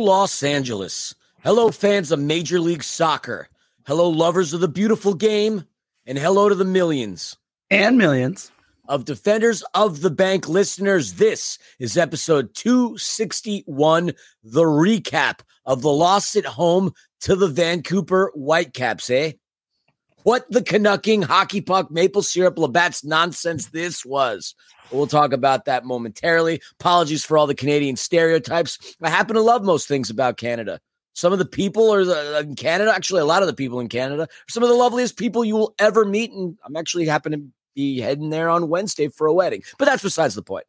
Los Angeles. Hello, fans of Major League Soccer. Hello, lovers of the beautiful game. And hello to the millions and millions of Defenders of the Bank listeners. This is episode 261, the recap of the loss at home to the Vancouver Whitecaps, eh? What the Canucking hockey puck maple syrup Labatt's nonsense this was. We'll talk about that momentarily. Apologies for all the Canadian stereotypes. I happen to love most things about Canada. Some of the people are the, in Canada, actually, a lot of the people in Canada some of the loveliest people you will ever meet. And I'm actually happen to be heading there on Wednesday for a wedding, but that's besides the point.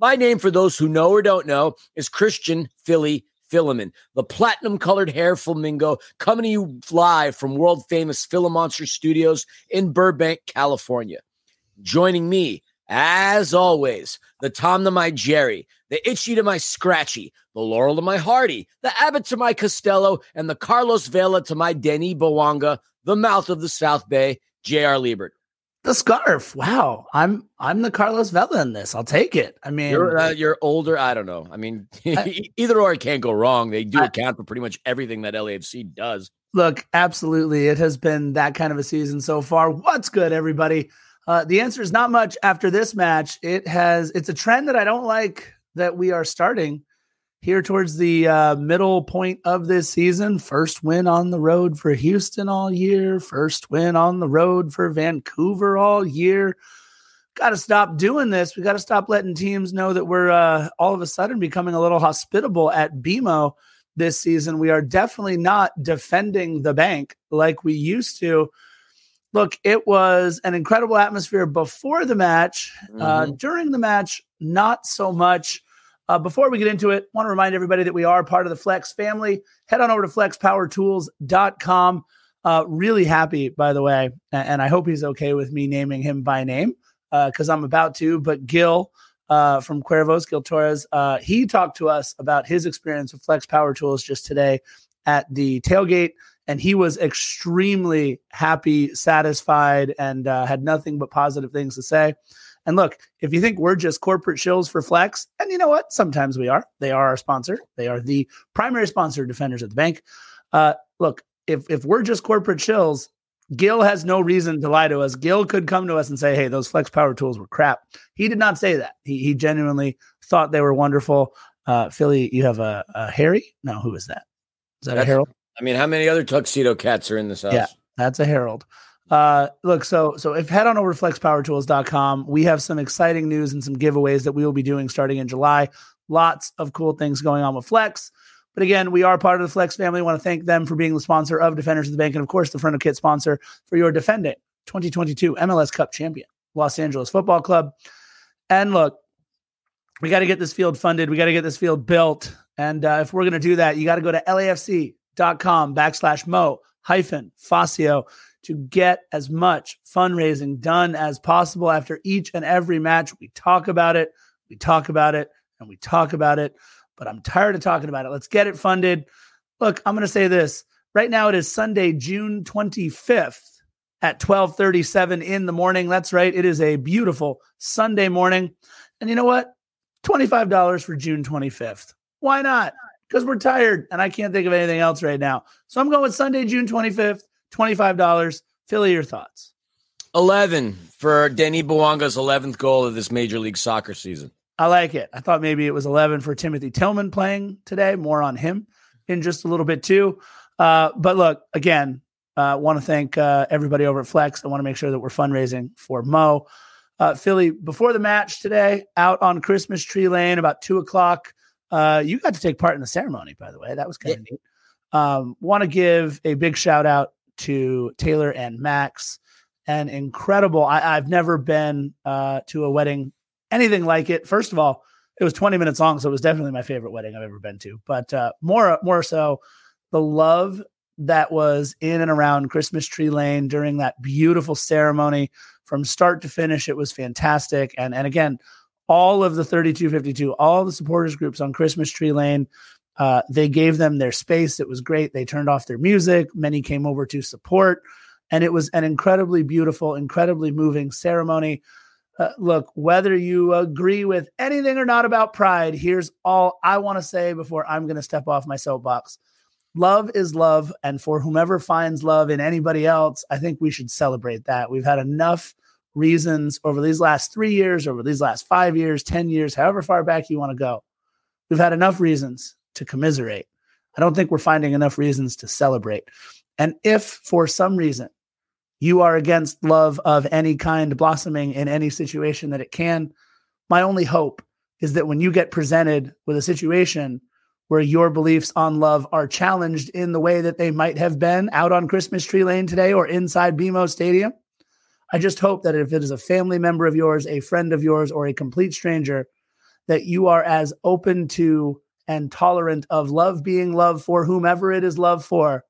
My name, for those who know or don't know, is Christian Philly Philemon, the platinum colored hair flamingo coming to you live from world famous Philomonster Studios in Burbank, California. Joining me as always, the Tom to my Jerry, the Itchy to my Scratchy, the Laurel to my Hardy, the Abbott to my Costello, and the Carlos Vela to my Denny Bouanga, the mouth of the South Bay, J.R. Liebert. The scarf. Wow, I'm I'm the Carlos Vela in this. I'll take it. I mean, you're, uh, you're older. I don't know. I mean, I, either or it can't go wrong. They do I, account for pretty much everything that LAFC does. Look, absolutely, it has been that kind of a season so far. What's good, everybody? Uh, the answer is not much after this match. It has it's a trend that I don't like that we are starting here towards the uh, middle point of this season. First win on the road for Houston all year. First win on the road for Vancouver all year. Got to stop doing this. We got to stop letting teams know that we're uh, all of a sudden becoming a little hospitable at BMO this season. We are definitely not defending the bank like we used to look, it was an incredible atmosphere before the match. Uh, mm-hmm. Uh, during the match, not so much. Uh, before we get into it, want to remind everybody that we are part of the Flex family. Head on over to flexpowertools.com. Uh, really happy, by the way, and, I hope he's okay with me naming him by name because uh, I'm about to. But Gil uh, from Cuervos, Gil Torres, uh, he talked to us about his experience with Flex Power Tools just today at the tailgate and he was extremely happy, satisfied, and uh, had nothing but positive things to say. And look, if you think we're just corporate shills for Flex, and you know what? Sometimes we are. They are our sponsor. They are the primary sponsor of Defenders at the Bank. Uh, look, if if we're just corporate shills, Gil has no reason to lie to us. Gil could come to us and say, "Hey, those Flex Power tools were crap." He did not say that. He he genuinely thought they were wonderful. Uh, Philly, you have a, a Harry? No, who is that? Is that That's, a Harold? I mean, how many other tuxedo cats are in this house? Yeah, that's a Harold. Uh, look, so so if head on over to flexpowertools.com, we have some exciting news and some giveaways that we will be doing starting in July. Lots of cool things going on with Flex. But again, we are part of the Flex family. I want to thank them for being the sponsor of Defenders of the Bank and, of course, the front of kit sponsor for your defending 2022 MLS Cup champion, Los Angeles Football Club. And look, we got to get this field funded. We got to get this field built. And uh, if we're going to do that, you got to go to LAFC dot com backslash mo hyphen Facio to get as much fundraising done as possible after each and every match. We talk about it, we talk about it, and we talk about it, but I'm tired of talking about it. Let's get it funded. Look, I'm going to say this. Right now it is Sunday, June 25th at 12:37 in the morning. That's right. It is a beautiful Sunday morning. And you know what? $25 for June 25th. Why not? because we're tired and I can't think of anything else right now. So I'm going with Sunday, June 25th, $25. Philly, your thoughts? 11 for Denis Bouanga's 11th goal of this Major League Soccer season. I like it. I thought maybe it was 11 for Timothy Tillman playing today. More on him in just a little bit too. Uh, but look, again, I uh, want to thank uh, everybody over at Flex. I want to make sure that we're fundraising for Mo. Uh, Philly, before the match today, out on Christmas Tree Lane about two o'clock. Uh, you got to take part in the ceremony, by the way. That was kind of yeah. neat. Um, Want to give a big shout out to Taylor and Max. An incredible. I, have never been uh, to a wedding anything like it. First of all, it was 20 minutes long, so it was definitely my favorite wedding I've ever been to. But uh, more, more so, the love that was in and around Christmas Tree Lane during that beautiful ceremony from start to finish. It was fantastic. And and again, all of the 3252, all the supporters groups on Christmas Tree Lane. Uh, they gave them their space. It was great. They turned off their music. Many came over to support. And it was an incredibly beautiful, incredibly moving ceremony. Uh, look, whether you agree with anything or not about pride, here's all I want to say before I'm going to step off my soapbox. Love is love. And for whomever finds love in anybody else, I think we should celebrate that. We've had enough reasons over these last three years, over these last five years, 10 years, however far back you want to go. We've had enough reasons to commiserate. I don't think we're finding enough reasons to celebrate. And if for some reason you are against love of any kind blossoming in any situation that it can, my only hope is that when you get presented with a situation where your beliefs on love are challenged in the way that they might have been out on Christmas Tree Lane today or inside BMO Stadium, I just hope that if it is a family member of yours, a friend of yours, or a complete stranger, that you are as open to and tolerant of love being love for whomever it is love for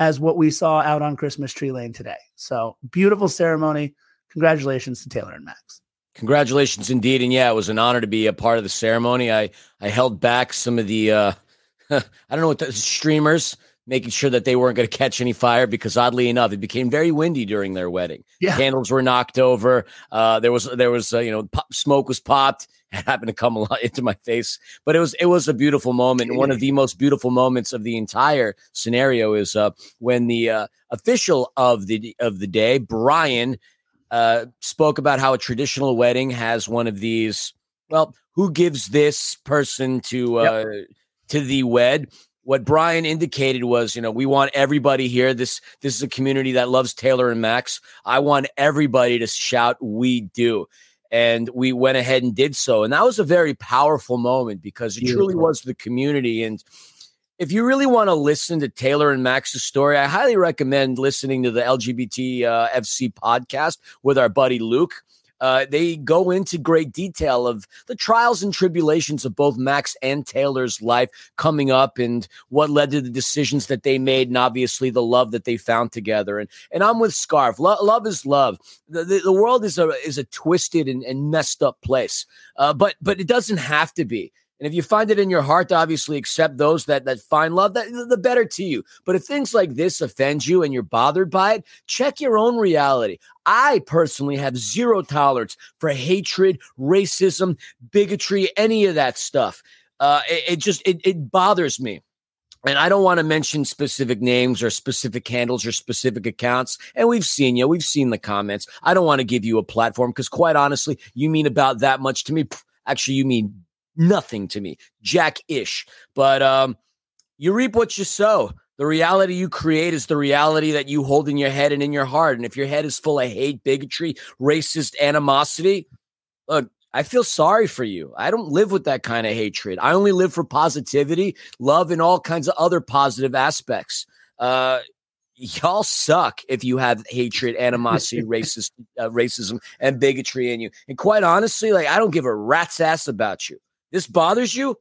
as what we saw out on Christmas Tree Lane today. So beautiful ceremony. Congratulations to Taylor and Max. Congratulations indeed. And yeah, it was an honor to be a part of the ceremony. I, I held back some of the, uh, I don't know what the streamers, making sure that they weren't going to catch any fire because oddly enough, it became very windy during their wedding. Yeah. Candles were knocked over. Uh, there was, there was, uh, you know, pop, smoke was popped. It happened to come a lot into my face, but it was, it was a beautiful moment. And one of the most beautiful moments of the entire scenario is, uh, when the, uh, official of the, of the day, Brian, uh, spoke about how a traditional wedding has one of these. Well, who gives this person to uh, yep. to the wed? What Brian indicated was, you know, we want everybody here. This this is a community that loves Taylor and Max. I want everybody to shout, "We do." And we went ahead and did so, and that was a very powerful moment because it Beautiful. truly was the community and if you really want to listen to Taylor and Max's story, I highly recommend listening to the LGBT uh, FC podcast with our buddy Luke. Uh, they go into great detail of the trials and tribulations of both Max and Taylor's life coming up and what led to the decisions that they made and obviously the love that they found together. And and I'm with Scarf. Lo- love is love. The, the, the, world is a is a twisted and, and messed up place, uh, but but it doesn't have to be. And if you find it in your heart to obviously accept those that that find love, that the better to you. But if things like this offend you and you're bothered by it, check your own reality. I personally have zero tolerance for hatred, racism, bigotry, any of that stuff. Uh, it, it just it, it bothers me. And I don't want to mention specific names or specific handles or specific accounts. And we've seen you, we've seen the comments. I don't want to give you a platform because, quite honestly, you mean about that much to me. Actually, you mean nothing to me, Jack ish. But um, you reap what you sow. The reality you create is the reality that you hold in your head and in your heart. And if your head is full of hate, bigotry, racist animosity, look, I feel sorry for you. I don't live with that kind of hatred. I only live for positivity, love, and all kinds of other positive aspects. Uh, y'all suck if you have hatred, animosity, racist, uh, racism, and bigotry in you. And quite honestly, like I don't give a rat's ass about you this bothers you,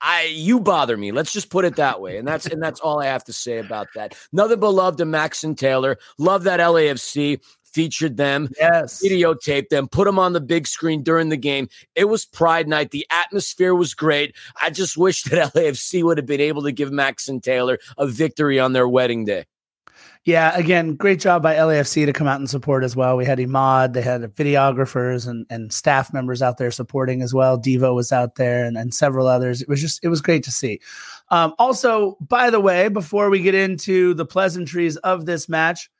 I you bother me. Let's just put it that way. And that's and that's all I have to say about that. Another beloved love to Max and Taylor. Love that LAFC featured them, yes, videotaped them, put them on the big screen during the game. It was Pride Night. The atmosphere was great. I just wish that LAFC would have been able to give Max and Taylor a victory on their wedding day. Yeah, again, great job by LAFC to come out and support as well. We had Imad, they had videographers and, and staff members out there supporting as well. Devo was out there and, and several others. It was just, it was great to see. Um, also, by the way, before we get into the pleasantries of this match,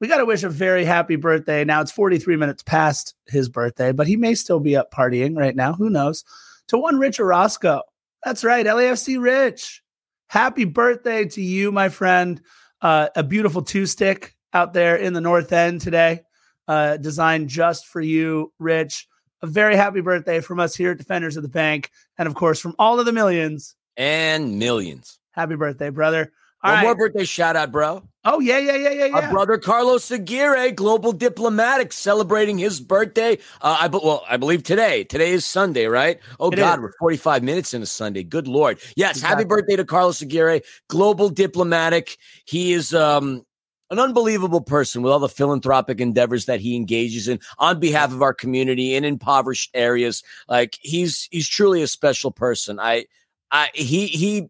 we got to wish a very happy birthday. Now it's 43 minutes past his birthday, but he may still be up partying right now. Who knows? To one Rich Orozco. That's right, LAFC Rich. Happy birthday to you, my friend. Uh, a beautiful two stick out there in the North End today, uh, designed just for you, Rich. A very happy birthday from us here at Defenders of the Bank. And of course, from all of the millions and millions. Happy birthday, brother. All One right. more birthday shout out, bro. Oh, yeah, yeah, yeah, yeah, yeah. Our brother Carlos Aguirre, global diplomatic, celebrating his birthday. Uh, I well, I believe today. Today is Sunday, right? Oh it God, is. we're 45 minutes into Sunday. Good Lord. Yes, exactly. happy birthday to Carlos Aguirre, global diplomatic. He is um an unbelievable person with all the philanthropic endeavors that he engages in on behalf of our community in impoverished areas. Like he's he's truly a special person. I I he he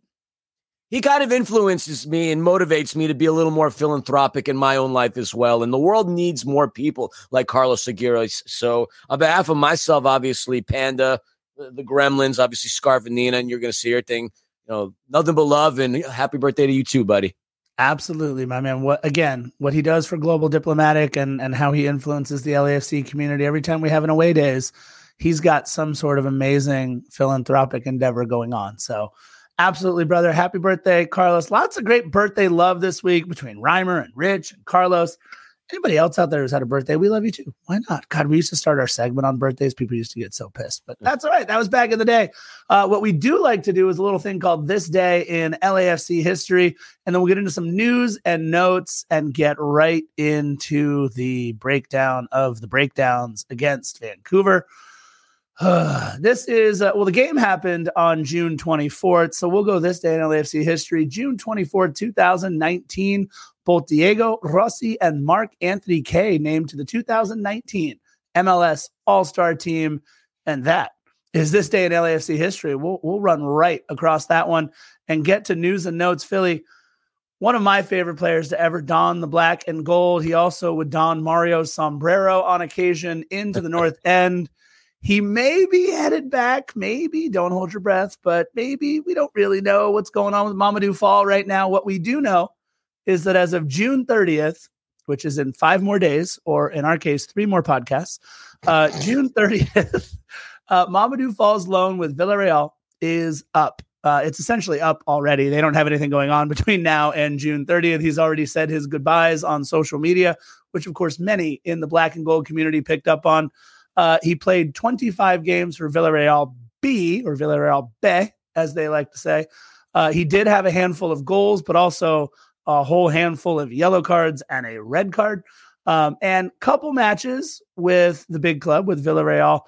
he kind of influences me and motivates me to be a little more philanthropic in my own life as well. And the world needs more people like Carlos Aguirre. So, on behalf of myself, obviously, Panda, the, Gremlins, obviously, Scarf and Nina, and you're going to see everything. You know, nothing but love and happy birthday to you too, buddy. Absolutely, my man. What again? What he does for global diplomatic and and how he influences the LAFC community. Every time we have an away days, he's got some sort of amazing philanthropic endeavor going on. So Absolutely, brother. Happy birthday, Carlos. Lots of great birthday love this week between Reimer and Rich and Carlos. Anybody else out there who's had a birthday, we love you too. Why not? God, we used to start our segment on birthdays. People used to get so pissed, but that's all right. That was back in the day. Uh, what we do like to do is a little thing called This Day in LAFC History. And then we'll get into some news and notes and get right into the breakdown of the breakdowns against Vancouver. this is uh, well the game happened on june 24th so we'll go this day in lafc history. June 24th 2019 both diego rossi and mark anthony Kaye named to the 2019 mls all-star team and that is this day in lafc history. We'll, we'll run right across that one and get to news and notes. Philly one of my favorite players to ever don the black and gold. He also would don mario's sombrero on occasion into the north end he may be headed back, maybe. Don't hold your breath, but maybe we don't really know what's going on with Mamadou Fall right now. What we do know is that as of June 30th, which is in five more days, or in our case, three more podcasts, uh, June 30th, uh, Mamadou Fall's loan with Villarreal is up. Uh, it's essentially up already. They don't have anything going on between now and June 30th. He's already said his goodbyes on social media, which, of course, many in the black and gold community picked up on. Uh, he played 25 games for Villarreal B or Villarreal B, as they like to say. Uh, he did have a handful of goals, but also a whole handful of yellow cards and a red card, um, and couple matches with the big club with Villarreal.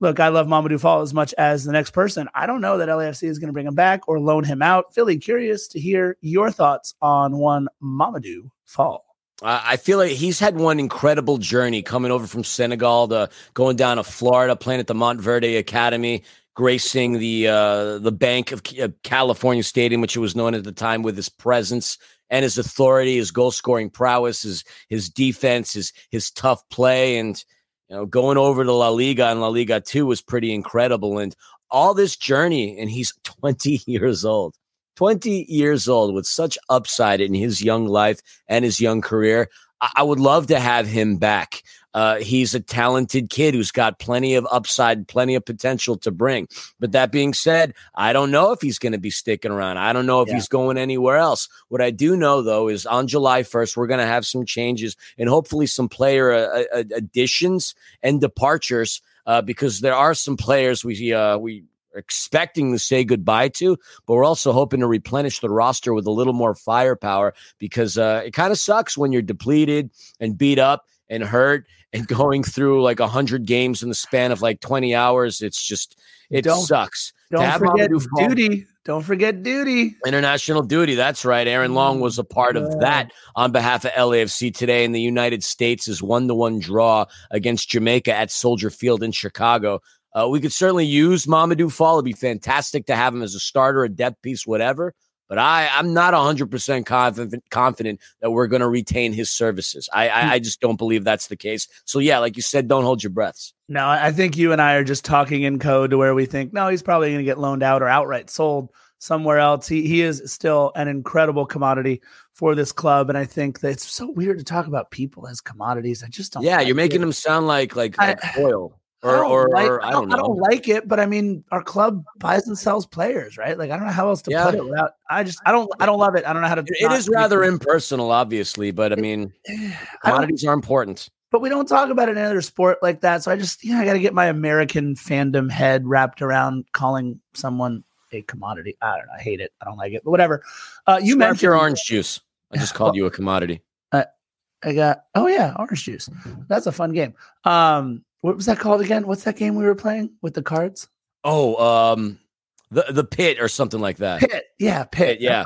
Look, I love Mamadou Fall as much as the next person. I don't know that LAFC is going to bring him back or loan him out. Philly, curious to hear your thoughts on one Mamadou Fall. I feel like he's had one incredible journey coming over from Senegal to going down to Florida, playing at the Montverde Academy, gracing the uh, the Bank of California Stadium, which it was known at the time, with his presence and his authority, his goal scoring prowess, his his defense, his his tough play, and you know going over to La Liga and La Liga Two was pretty incredible. And all this journey, and he's 20 years old. 20 years old with such upside in his young life and his young career. I, I would love to have him back. Uh, he's a talented kid who's got plenty of upside, plenty of potential to bring. But that being said, I don't know if he's going to be sticking around. I don't know if yeah. he's going anywhere else. What I do know, though, is on July 1st, we're going to have some changes and hopefully some player uh, uh additions and departures. Uh, because there are some players we uh, we expecting to say goodbye to, but we're also hoping to replenish the roster with a little more firepower because uh, it kind of sucks when you're depleted and beat up and hurt and going through like 100 games in the span of like 20 hours. It's just, it don't, sucks. Don't forget duty. Don't forget duty. International duty. That's right. Aaron Long was a part of that on behalf of LAFC today in the United States' is one to one draw against Jamaica at Soldier Field in Chicago. Uh, we could certainly use Mamadou Fall. It'd be fantastic to have him as a starter, a depth piece, whatever. But I, I'm not 100% confident, confident that we're going to retain his services. I, I, I, just don't believe that's the case. So, yeah, like you said, don't hold your breaths. No, I think you and I are just talking in code to where we think, no, he's probably going to get loaned out or outright sold somewhere else. He, he is still an incredible commodity for this club. And I think that it's so weird to talk about people as commodities. I just don't. Yeah, like you're making it. them sound like like, like I, oil. Or, I or, like, or I, don't, I, don't, like it, but I mean, our club buys and sells players, right? Like, I don't know how else to yeah. put it without. I just, I don't, I don't love it. I don't know how to. It is rather impersonal, obviously, but I mean, commodities are important. But we don't talk about it in another sport like that. So I just, you know, I got to get my American fandom head wrapped around calling someone a commodity. I don't know. I hate it. I don't like it. But whatever. Uh, you Scarf mentioned your orange juice. I just called you a commodity. Uh, I got. Oh yeah, orange juice. That's a fun game. Um, what was that called again? What's that game we were playing with the cards? Oh, um, the the pit or something like that. Pit, yeah, pit, pit yeah.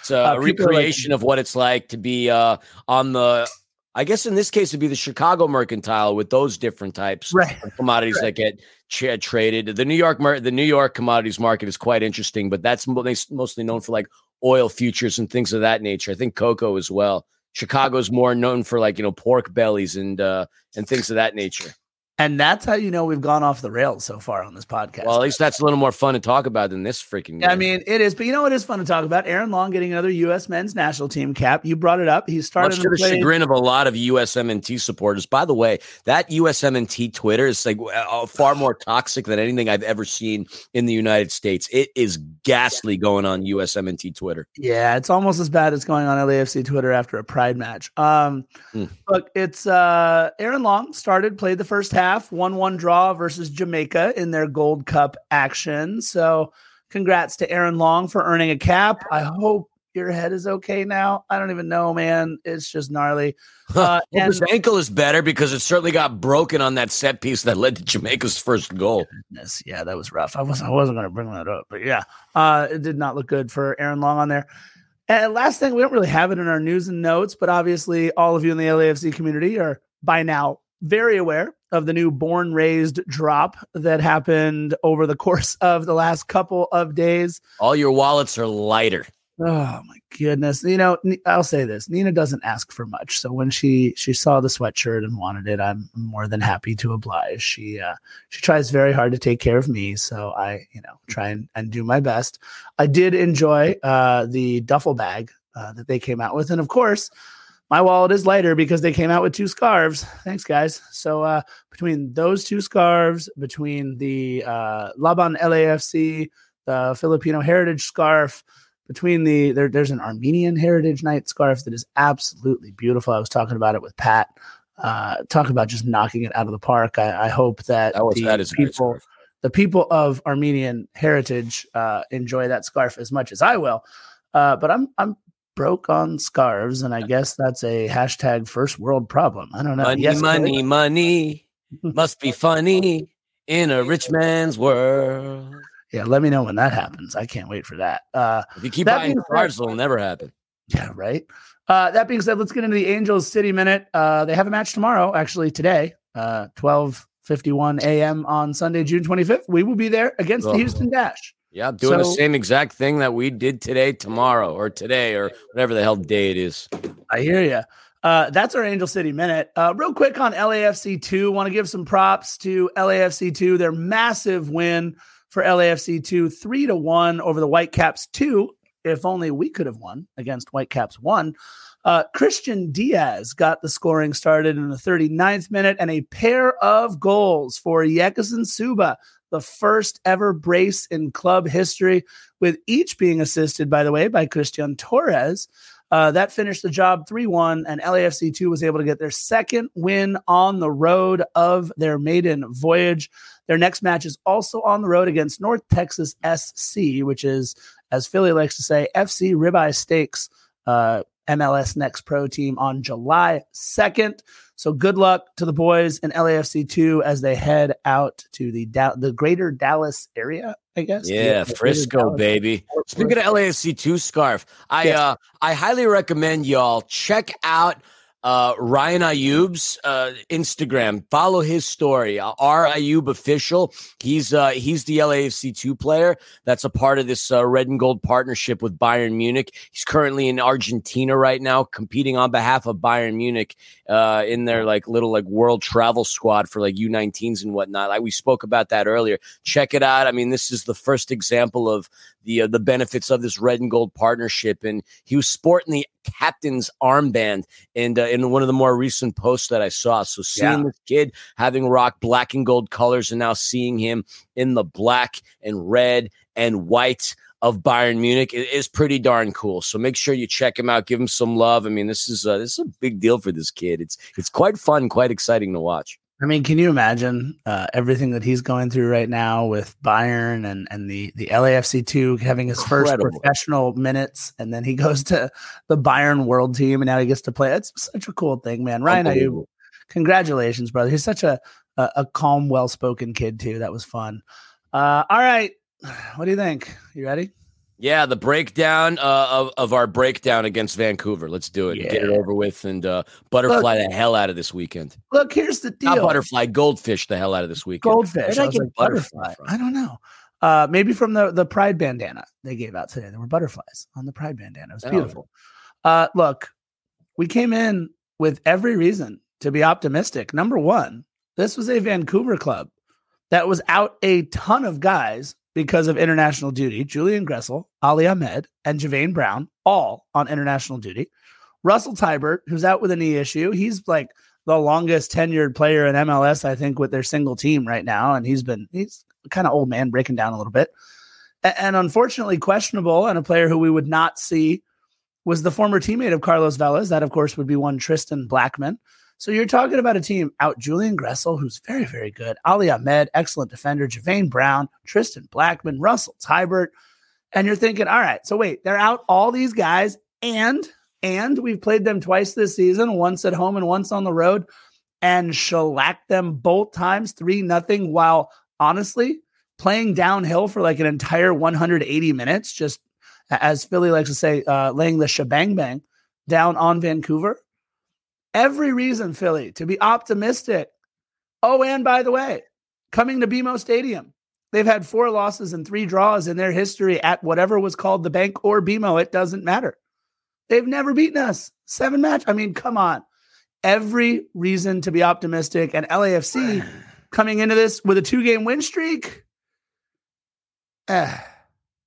It's a, uh, recreation like, of what it's like to be uh, on the. I guess in this case, it'd be the Chicago Mercantile with those different types right. of commodities right. that get tra- traded. The New York the New York commodities market is quite interesting, but that's mostly known for like oil futures and things of that nature. I think cocoa as well. Chicago's more known for like you know pork bellies and uh, and things of that nature. And that's how you know we've gone off the rails so far on this podcast. Well, at least that's a little more fun to talk about than this freaking. Game. I mean, it is, but you know, it is fun to talk about. Aaron Long getting another U.S. men's national team cap. You brought it up. He started Much to the play- chagrin of a lot of USMNT supporters. By the way, that USMNT Twitter is like uh, far more toxic than anything I've ever seen in the United States. It is ghastly going on USMNT Twitter. Yeah, it's almost as bad as going on LAFC Twitter after a Pride match. Um, mm. look, it's uh, Aaron Long started, played the first half, one one draw versus Jamaica in their Gold Cup action. So, congrats to Aaron Long for earning a cap. I hope your head is okay now. I don't even know, man. It's just gnarly. Uh, and- his ankle is better because it certainly got broken on that set piece that led to Jamaica's first goal. Goodness, yeah, that was rough. I was I wasn't going to bring that up, but yeah, uh, it did not look good for Aaron Long on there. And last thing, we don't really have it in our news and notes, but obviously, all of you in the LAFC community are by now very aware of the new born raised drop that happened over the course of the last couple of days. All your wallets are lighter. Oh my goodness. You know, I'll say this. Nina doesn't ask for much. So when she she saw the sweatshirt and wanted it, I'm more than happy to oblige. She uh she tries very hard to take care of me, so I, you know, try and, and do my best. I did enjoy uh the duffel bag uh, that they came out with and of course, my wallet is lighter because they came out with two scarves. Thanks, guys. So uh, between those two scarves, between the uh, Laban LAFC, the Filipino Heritage scarf, between the there, there's an Armenian Heritage Night scarf that is absolutely beautiful. I was talking about it with Pat. Uh, talk about just knocking it out of the park. I, I hope that, that, was, the that people, the people of Armenian heritage uh, enjoy that scarf as much as I will. Uh, but I'm I'm broke on scarves, and I guess that's a hashtag first world problem. I don't know. Money, yes, money, money must be funny in a rich man's world. Yeah, let me know when that happens. I can't wait for that. Uh, if you keep buying scarves, it'll never happen. Yeah, right. Uh, that being said, let's get into the Angels City Minute. Uh, they have a match tomorrow, actually today, uh, 12 51 a.m. on Sunday, June 25th. We will be there against oh. the Houston Dash. Yeah, doing so, the same exact thing that we did today, tomorrow, or today, or whatever the hell day it is. I hear you. Uh, that's our Angel City minute. Uh, real quick on LAFC two. Want to give some props to LAFC two. Their massive win for LAFC two, three to one over the Whitecaps two. If only we could have won against Whitecaps one. Uh, Christian Diaz got the scoring started in the 39th minute and a pair of goals for Yekison Suba the first ever brace in club history, with each being assisted, by the way, by Christian Torres. Uh, that finished the job 3 1, and LAFC 2 was able to get their second win on the road of their maiden voyage. Their next match is also on the road against North Texas SC, which is, as Philly likes to say, FC Ribeye Steaks. Uh, MLS Next Pro team on July 2nd. So good luck to the boys in LAFC 2 as they head out to the da- the greater Dallas area, I guess. Yeah, the, the Frisco, baby. Speaking of LAFC 2 scarf, I yes. uh I highly recommend y'all check out uh, Ryan Ayub's uh, Instagram. Follow his story. Uh, R Ayub official. He's uh, he's the LAFC two player that's a part of this uh, red and gold partnership with Bayern Munich. He's currently in Argentina right now, competing on behalf of Bayern Munich uh, in their like little like world travel squad for like U19s and whatnot. Like we spoke about that earlier. Check it out. I mean, this is the first example of the uh, the benefits of this red and gold partnership, and he was sporting the captain's armband and uh, in one of the more recent posts that I saw. So seeing yeah. this kid having rock black and gold colors and now seeing him in the black and red and white of Bayern Munich is pretty darn cool. So make sure you check him out, give him some love. I mean, this is a, this is a big deal for this kid. It's it's quite fun, quite exciting to watch. I mean, can you imagine uh, everything that he's going through right now with Bayern and and the the LAFC two having his Incredible. first professional minutes, and then he goes to the Bayern World Team, and now he gets to play. It's such a cool thing, man. Ryan, you, congratulations, brother. He's such a a, a calm, well spoken kid too. That was fun. Uh, all right, what do you think? You ready? Yeah, the breakdown uh, of, of our breakdown against Vancouver. Let's do it. Yeah. Get it over with and uh, butterfly look, the hell out of this weekend. Look, here's the deal. Not butterfly, goldfish the hell out of this weekend. Goldfish. I, I like butterfly. I don't know. Uh, maybe from the the pride bandana they gave out today. There were butterflies on the pride bandana. It was Oh. beautiful. Uh, look, we came in with every reason to be optimistic. Number one, this was a Vancouver club that was out a ton of guys because of international duty. Julian Gressel, Ali Ahmed, and Javain Brown, all on international duty. Russell Teibert, who's out with a knee issue, he's like the longest tenured player in MLS, I think, with their single team right now. And he's been, he's kind of old man breaking down a little bit. A- And unfortunately, questionable, and a player who we would not see was the former teammate of Carlos Vela's. That, of course, would be one Tristan Blackman. So you're talking about a team out Julian Gressel, who's very, very good, Ali Ahmed, excellent defender, Javain Brown, Tristan Blackman, Russell Teibert. And you're thinking, all right, so wait, they're out all these guys, and and we've played them twice this season, once at home and once on the road, and shellacked them both times, three nothing, while honestly playing downhill for like an entire 180 minutes, just as Philly likes to say, uh, laying the shebang bang down on Vancouver. Every reason, Philly, to be optimistic. Oh, and by the way, coming to BMO Stadium, they've had four losses and three draws in their history at whatever was called the bank or BMO. It doesn't matter. They've never beaten us. Seven match. I mean, come on. Every reason to be optimistic. And LAFC coming into this with a two game win streak.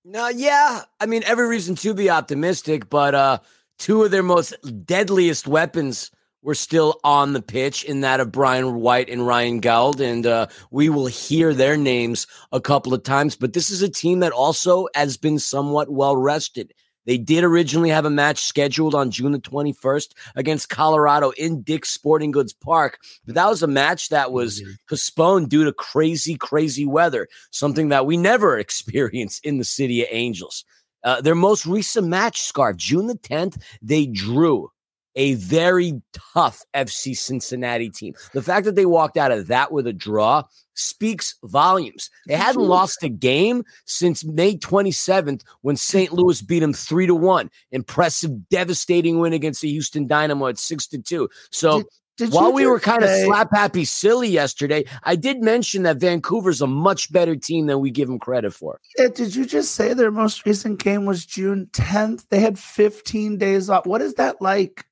No, yeah. I mean, every reason to be optimistic, but uh two of their most deadliest weapons were still on the pitch in that of Brian White and Ryan Gauld. And uh, we will hear their names a couple of times. But this is a team that also has been somewhat well rested. They did originally have a match scheduled on June the 21st against Colorado in Dick's Sporting Goods Park, but that was a match that was postponed due to crazy, crazy weather, something that we never experience in the City of Angels. Uh, their most recent match, Scarf, June the 10th, they drew a very tough FC Cincinnati team. The fact that they walked out of that with a draw speaks volumes. They hadn't lost a game since May 27th when St. Louis beat them 3 to 1. Impressive, devastating win against the Houston Dynamo at 6 to 2. So Did while we were kind of slap happy silly yesterday, I did mention that Vancouver's a much better team than we give them credit for. Yeah, did you just say their most recent game was June 10th? They had 15 days off. What is that like?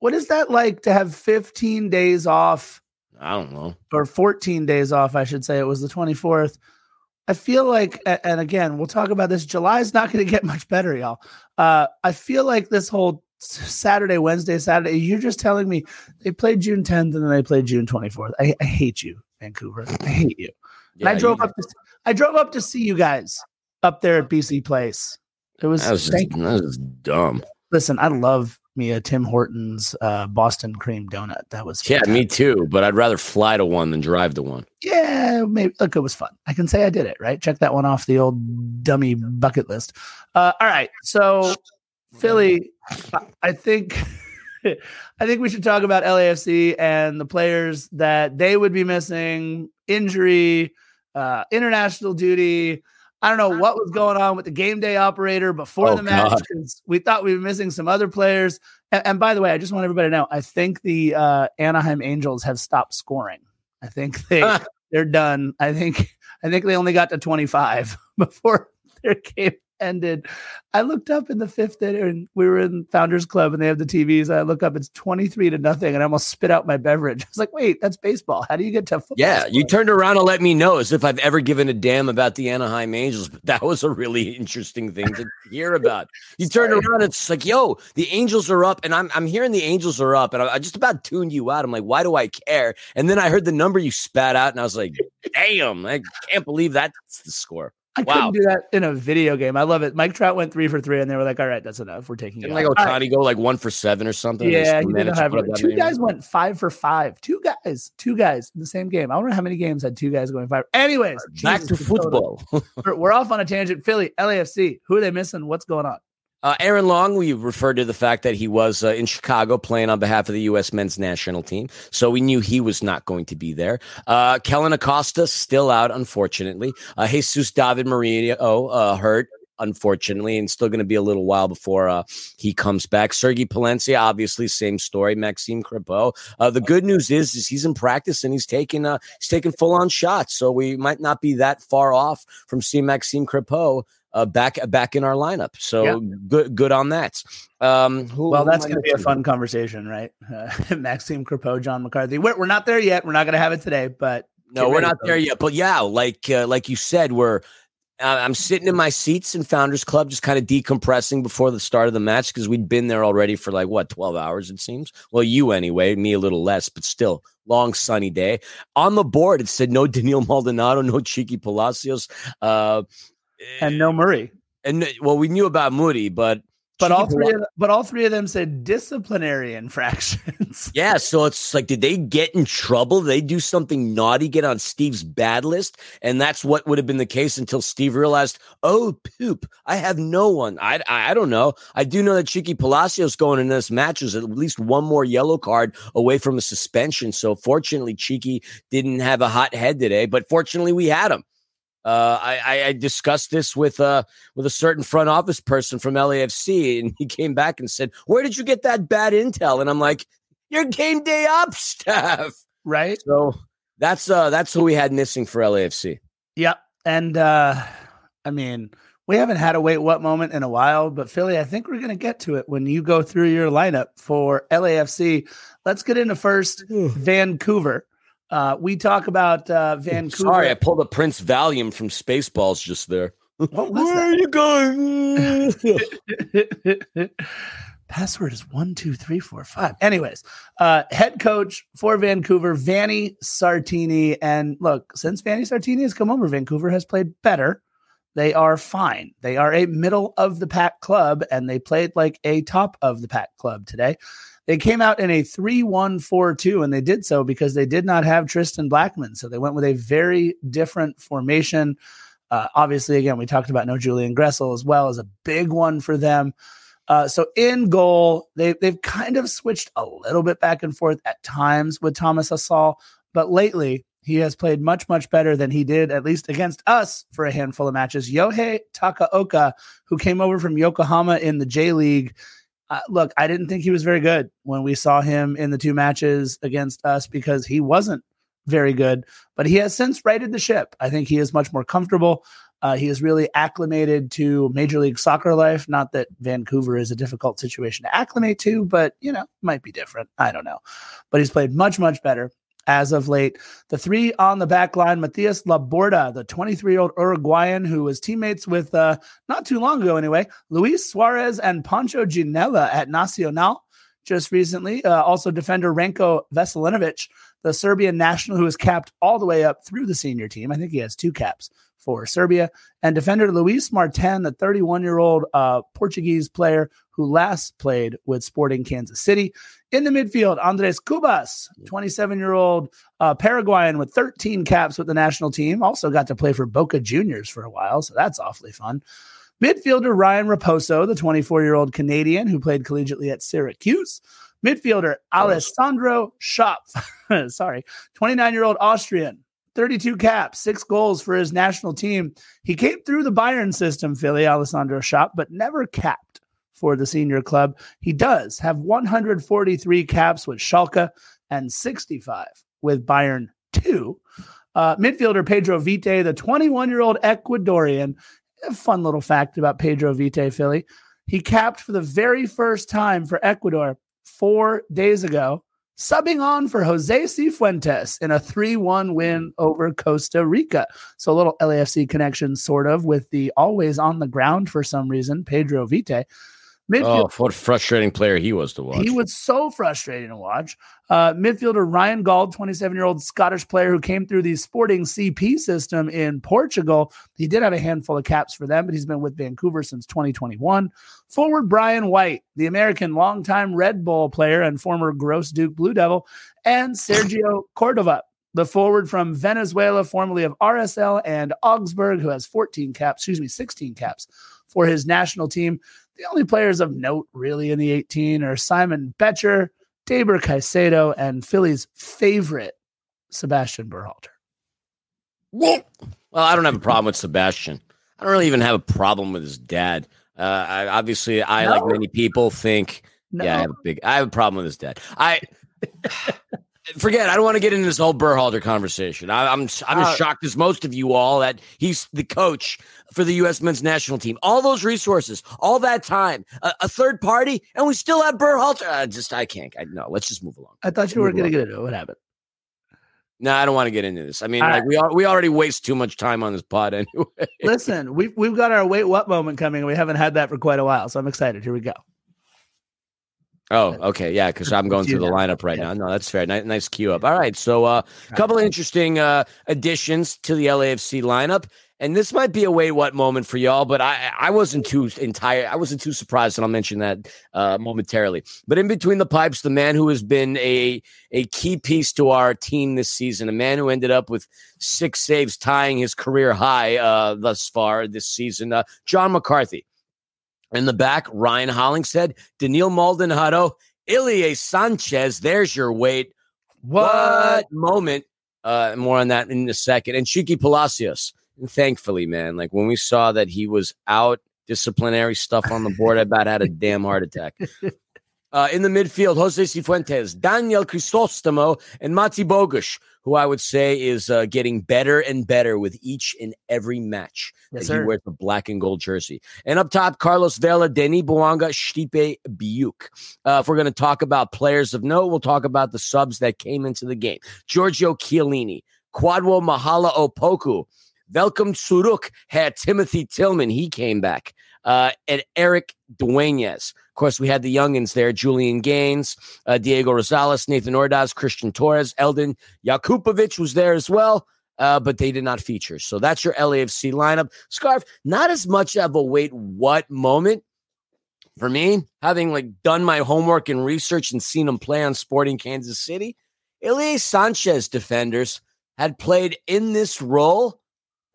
What is that like to have 15 days off I don't know. or 14 days off? I should say it was the 24th. I feel like, and again, we'll talk about this. July's not going to get much better, y'all. Uh, I feel like this whole Saturday, Wednesday, Saturday, you're just telling me they played June 10th and then they played June 24th. I, I hate you, Vancouver. I hate you. And I drove you- up. To, I drove up to see you guys up there at BC Place. It was. That was just, that was dumb. listen, I love me a Tim Hortons uh, Boston cream donut. That was Yeah, me too. But I'd rather fly to one than drive to one. Yeah, maybe. Look, it was fun. I can say I did it. Right. Check that one off the old dummy bucket list. Uh, all right. So Philly, I- I think. I think we should talk about LAFC and the players that they would be missing, injury, uh, international duty. I don't know what was going on with the game day operator before Oh, the match because we thought we were missing some other players. And, and by the way, I just want everybody to know I think the uh, Anaheim Angels have stopped scoring. I think they they're done. I think I think they only got to 25 before their game ended. I looked up in the fifth inning and we were in Founders Club and they have the TVs. I look up, it's 23 to nothing, and I almost spit out my beverage. I was like, wait, that's baseball. How do you get to football? Yeah, you turned around and let me know as if I've ever given a damn about the Anaheim Angels. But that was a really interesting thing to hear about. You turned around, it's like, yo, the Angels are up, and I'm I'm hearing the Angels are up, and I, I just about tuned you out. I'm like, why do I care? And then I heard the number you spat out, and I was like, damn, I can't believe that's the score. I wow. couldn't do that in a video game. I love it. Mike Trout went three for three, and they were like, all right, that's enough. We're taking Didn't like out." All right. Ohtani go like one for seven or something? Yeah, he didn't have two guys runs? went five for five. Two guys, two guys in the same game. I wonder how many games had two guys going five. Anyways, Back to Jesus, we're football. We're, we're off on a tangent. Philly, LAFC. Who are they missing? What's going on? Uh, Aaron Long, we referred to the fact that he was uh, in Chicago playing on behalf of the U.S. men's national team. So we knew he was not going to be there. Uh, Kellyn Acosta still out, unfortunately. Uh, Jesus David oh, uh, hurt. unfortunately, and still going to be a little while before uh, he comes back. Sergi Palencia, obviously, same story. Maxime Crepeau. Uh, the good news is, is he's in practice and he's taking he's taking full on shots, so we might not be that far off from seeing Maxime Crepeau uh, back back in our lineup. So yeah. good good on that. Um, who, well, that's going to be a fun conversation, right? Uh, Maxime Crepeau, John McCarthy. We're, we're not there yet. We're not going to have it today, but no, we're not there yet. But yeah, like uh, like you said, we're I'm sitting in my seats in Founders Club, just kind of decompressing before the start of the match because we'd been there already for like what 12 hours, it seems. Well, you anyway, me a little less, but still long sunny day. On the board, it said no Denil Maldonado, no Cheeky Palacios, uh, and no Murray. And well, we knew about Moody, but but all three, of, but all three of them said disciplinary infractions. yeah, so it's like, did they get in trouble? Did they do something naughty, get on Steve's bad list, and that's what would have been the case until Steve realized, oh poop, I have no one. I I, I don't know. I do know that Cheeky Palacios going in this match is at least one more yellow card away from a suspension. So fortunately, Cheeky didn't have a hot head today, but fortunately, we had him. Uh, I, I, discussed this with uh, with a certain front office person from LAFC, and he came back and said, "Where did you get that bad intel?" And I'm like, "Your game day up staff, right?" So that's uh, that's who we had missing for LAFC. Yep, and uh, I mean, we haven't had a wait what moment in a while, but Philly, I think we're going to get to it when you go through your lineup for LAFC. Let's get into first Vancouver. Uh, we talk about uh, Vancouver. Sorry, I pulled a Prince Valium from Spaceballs just there. Where that? are you going? Password is one, two, three, four, five. Anyways, uh, head coach for Vancouver, Vanni Sartini. And look, since Vanni Sartini has come over, Vancouver has played better. They are fine. They are a middle of the pack club, and they played like a top of the pack club today. They came out in a 3 1 4 2, and they did so because they did not have Tristan Blackman. So they went with a very different formation. Uh, obviously, again, we talked about no Julian Gressel as well as a big one for them. Uh, so in goal, they, they've kind of switched a little bit back and forth at times with Thomas Hasal, but lately he has played much, much better than he did, at least against us, for a handful of matches. Yohei Takaoka, who came over from Yokohama in the J League, uh, look, I didn't think he was very good when we saw him in the two matches against us because he wasn't very good, but he has since righted the ship. I think he is much more comfortable. Uh, he is really acclimated to Major League Soccer life. Not that Vancouver is a difficult situation to acclimate to, but you know, might be different. I don't know. But he's played much, much better as of late. The three on the back line, Matias Laborda, the 23 year old Uruguayan who was teammates with, uh, not too long ago anyway, Luis Suarez and Pancho Ginella at Nacional just recently. Uh, also, defender Ranko Veselinovic, the Serbian national who was capped all the way up through the senior team. I think he has two caps for Serbia. And defender Luis Martin, the 31 year old uh, Portuguese player who last played with Sporting Kansas City. In the midfield, Andres Cubas, 27 year old uh, Paraguayan with 13 caps with the national team. Also got to play for Boca Juniors for a while, so that's awfully fun. Midfielder Ryan Raposo, the 24 year old Canadian who played collegiately at Syracuse. Midfielder Alessandro Schopf, sorry, 29 year old Austrian, 32 caps, six goals for his national team. He came through the Bayern system, Philly, Alessandro Schopf, but never capped for the senior club. He does have 143 caps with Schalke and 65 with Bayern 2. Uh, midfielder Pedro Vite, the 21 year old Ecuadorian. A fun little fact about Pedro Vite, Philly. He capped for the very first time for Ecuador four days ago, subbing on for Jose Cifuentes in a 3 1 win over Costa Rica. So a little LAFC connection, sort of, with the always on the ground for some reason, Pedro Vite. Midfield, oh, what frustrating player he was to watch. He was so frustrating to watch. Uh, midfielder Ryan Gauld, 27 year old Scottish player who came through the sporting CP system in Portugal. He did have a handful of caps for them, but he's been with Vancouver since 2021. Forward Brian White, the American longtime Red Bull player and former Gross Duke Blue Devil, and Sergio Cordova, the forward from Venezuela, formerly of RSL and Augsburg, who has 14 caps, excuse me, 16 caps for his national team. The only players of note really in the 18 are Simon Becher, Deiber Caicedo, and Philly's favorite, Sebastian Berhalter. Well, I don't have a problem with Sebastian. I don't really even have a problem with his dad. Uh, I, obviously, I no. like many people think. No. Yeah, I have a big. I have a problem with his dad. I forget. I don't want to get into this whole Berhalter conversation. I, am I'm, I'm uh, as shocked as most of you all that he's the coach for the U.S. men's national team. All those resources, all that time, a, a third party, and we still have Berhalter. Uh, just I can't. I no. Let's just move along. I thought you were going to get into it. What happened? No, I don't want to get into this. I mean, like we are, we already waste too much time on this pod anyway. Listen, we've we've got our wait what moment coming. We haven't had that for quite a while, so I'm excited. Here we go. Oh, okay, yeah, because I'm going through the lineup right yeah. now. No, that's fair. Nice, nice cue up. All right, so a uh, couple interesting uh, additions to the LAFC lineup, and this might be a wait what moment for y'all, but I I wasn't too entire. I wasn't too surprised, and I'll mention that uh, momentarily. But in between the pipes, the man who has been a a key piece to our team this season, a man who ended up with six saves, tying his career high uh, thus far this season, uh, John McCarthy. In the back, Ryan Hollingshead, Denil Maldonado, Ilie Sanchez. There's your wait. What, what moment? Uh, more on that in a second. And Chiqui Palacios. And thankfully, man, like when we saw that he was out, disciplinary stuff on the board, I about had a damn heart attack. Uh, in the midfield, Jose Cifuentes, Daniel Crisostomo, and Mati Bogusz, who I would say is uh, getting better and better with each and every match yes, that sir. he wears the black and gold jersey. And up top, Carlos Vela, Denis Bouanga, Stipe Biuk. Uh, if we're going to talk about players of note, we'll talk about the subs that came into the game. Giorgio Chiellini, Kwadwo Mahala Opoku, Welcome Suruk had Timothy Tillman. He came back. Uh, and Eric Duenas Of course, we had the youngins there Julian Gaines, uh, Diego Rosales, Nathan Ordaz, Christian Torres, Eldin Jakupovic was there as well. Uh, but they did not feature. So that's your LAFC lineup. Scarf, not as much of a wait what moment for me, having like done my homework and research and seen them play on Sporting Kansas City. Ilie Sanchez defenders had played in this role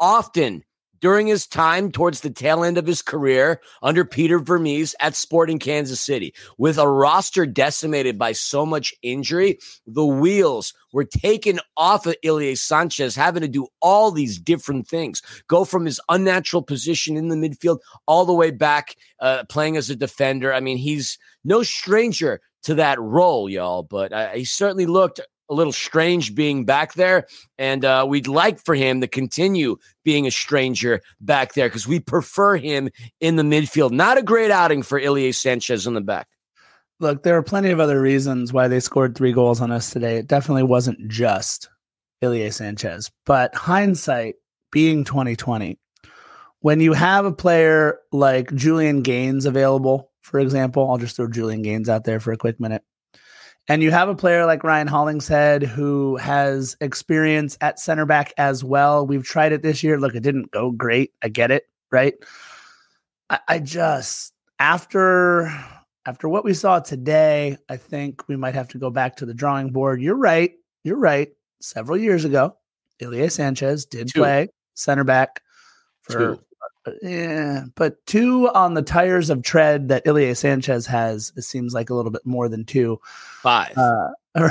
often during his time towards the tail end of his career under Peter Vermes at Sporting Kansas City. With a roster decimated by so much injury, the wheels were taken off of Ilie Sanchez, having to do all these different things. Go from his unnatural position in the midfield all the way back, uh, playing as a defender. I mean, he's no stranger to that role, y'all, but uh, he certainly looked a little strange being back there. And uh, we'd like for him to continue being a stranger back there because we prefer him in the midfield. Not a great outing for Ilie Sanchez in the back. Look, there are plenty of other reasons why they scored three goals on us today. It definitely wasn't just Ilie Sanchez, but hindsight being 2020, when you have a player like Julian Gaines available, for example, I'll just throw Julian Gaines out there for a quick minute. And you have a player like Ryan Hollingshead who has experience at center back as well. We've tried it this year. Look, it didn't go great. I get it, right? I, I just after after what we saw today, I think we might have to go back to the drawing board. You're right. You're right. Several years ago, Ilie Sanchez did Two. play center back for Two yeah, but two on the tires of tread that Ilie Sanchez has, it seems like a little bit more than two. Five. Uh,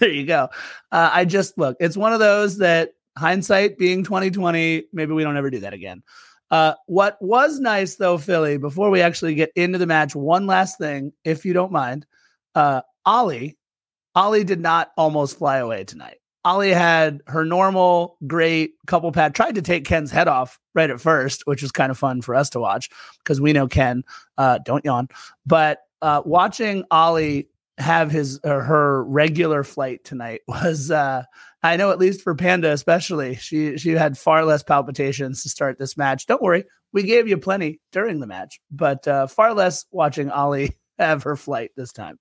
there you go. Uh, I just look, it's one of those that hindsight being 2020, maybe we don't ever do that again. Uh, what was nice though, Philly, before we actually get into the match, one last thing, if you don't mind. Uh, Olly, Olly did not almost fly away tonight. Olly had her normal great couple pad, tried to take Ken's head off right at first, which was kind of fun for us to watch because we know Ken. Uh, don't yawn. But uh, watching Olly have his or her regular flight tonight was uh, I know at least for Panda especially, she she had far less palpitations to start this match. Don't worry, we gave you plenty during the match, but uh, far less watching Olly have her flight this time.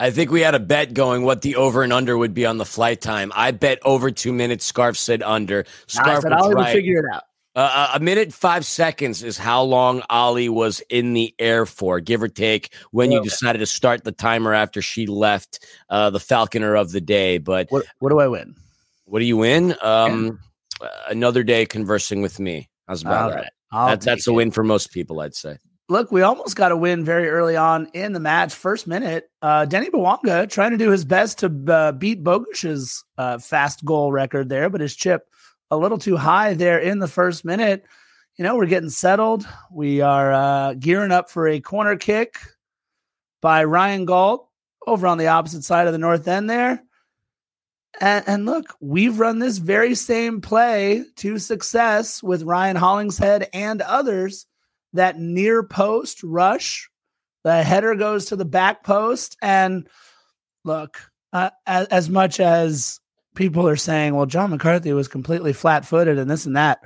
I think we had a bet going what the over and under would be on the flight time. I bet over two minutes. Scarf said under. Scarf said Ollie right. figure it out. Uh, uh, a minute five seconds is how long Olly was in the air for, give or take, when you decided to start the timer after she left uh, the Falconer of the day. But what, what do I win? What do you win? Um. Another day conversing with me. How's about All that? Right. that that's a win for most people, I'd say look, we almost got a win very early on in the match. First minute, uh, Denny Bouanga trying to do his best to uh, beat Bogusz's uh, fast goal record there, but his chip a little too high there in the first minute. You know, we're getting settled. We are uh, gearing up for a corner kick by Ryan Gauld over on the opposite side of the north end there. And, and, look, we've run this very same play to success with Ryan Hollingshead and others. That near post rush, the header goes to the back post. And look, uh, as, as much as people are saying, well, John McCarthy was completely flat footed and this and that,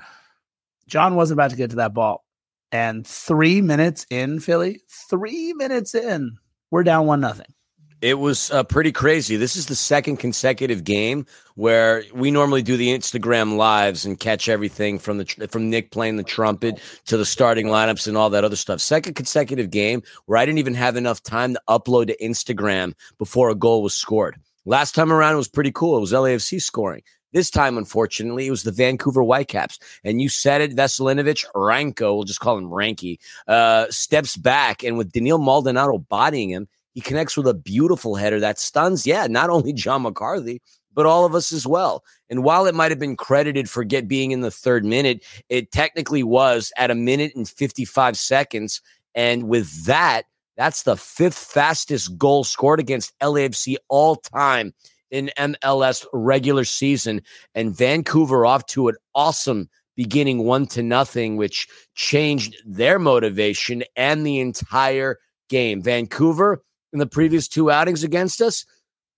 John wasn't about to get to that ball. And three minutes in, Philly, three minutes in, we're down one nothing. It was uh, pretty crazy. This is the second consecutive game where we normally do the Instagram lives and catch everything from the from Nick playing the trumpet to the starting lineups and all that other stuff. Second consecutive game where I didn't even have enough time to upload to Instagram before a goal was scored. Last time around, it was pretty cool. It was LAFC scoring. This time, unfortunately, it was the Vancouver Whitecaps. And you said it, Veselinovic, Ranko, we'll just call him Ranky, uh, steps back. And with Denil Maldonado bodying him, he connects with a beautiful header that stuns, yeah, not only John McCarthy, but all of us as well. And while it might have been credited for get being in the third minute, it technically was at a minute and 55 seconds. And with that, that's the fifth fastest goal scored against LAFC all time in MLS regular season. And Vancouver off to an awesome beginning one to nothing, which changed their motivation and the entire game. Vancouver in the previous two outings against us,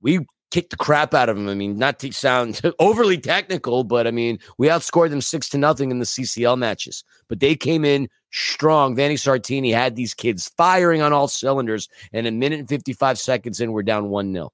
we kicked the crap out of them. I mean, not to sound overly technical, but I mean, we outscored them six to nothing in the CCL matches. But they came in strong. Vanni Sartini had these kids firing on all cylinders, and a minute and 55 seconds in, we're down 1 0.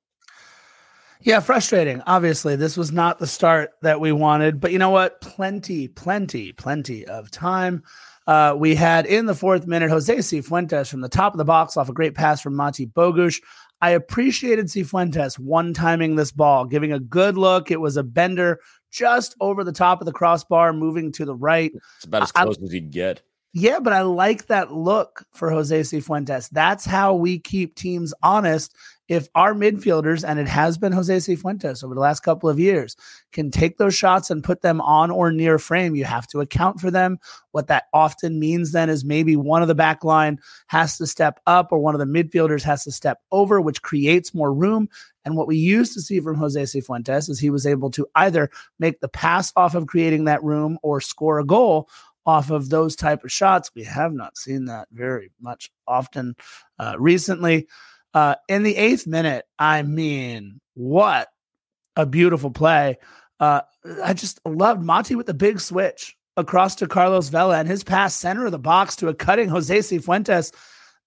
Yeah, frustrating. Obviously, this was not the start that we wanted, but you know what? Plenty, plenty, plenty of time. Uh, we had in the fourth minute Jose Cifuentes from the top of the box off a great pass from Mati Bogusz. I appreciated Cifuentes one timing this ball, giving a good look. It was a bender just over the top of the crossbar, moving to the right. It's about as close I, as you'd get. Yeah, but I like that look for Jose Cifuentes. That's how we keep teams honest if our midfielders, and it has been Jose Cifuentes over the last couple of years, can take those shots and put them on or near frame, you have to account for them. What that often means then is maybe one of the back line has to step up or one of the midfielders has to step over, which creates more room. And what we used to see from Jose Cifuentes is he was able to either make the pass off of creating that room or score a goal off of those type of shots. We have not seen that very much often uh, recently. Uh, in the eighth minute, I mean, what a beautiful play. Uh, I just loved Monty with the big switch across to Carlos Vela and his pass center of the box to a cutting Jose Cifuentes.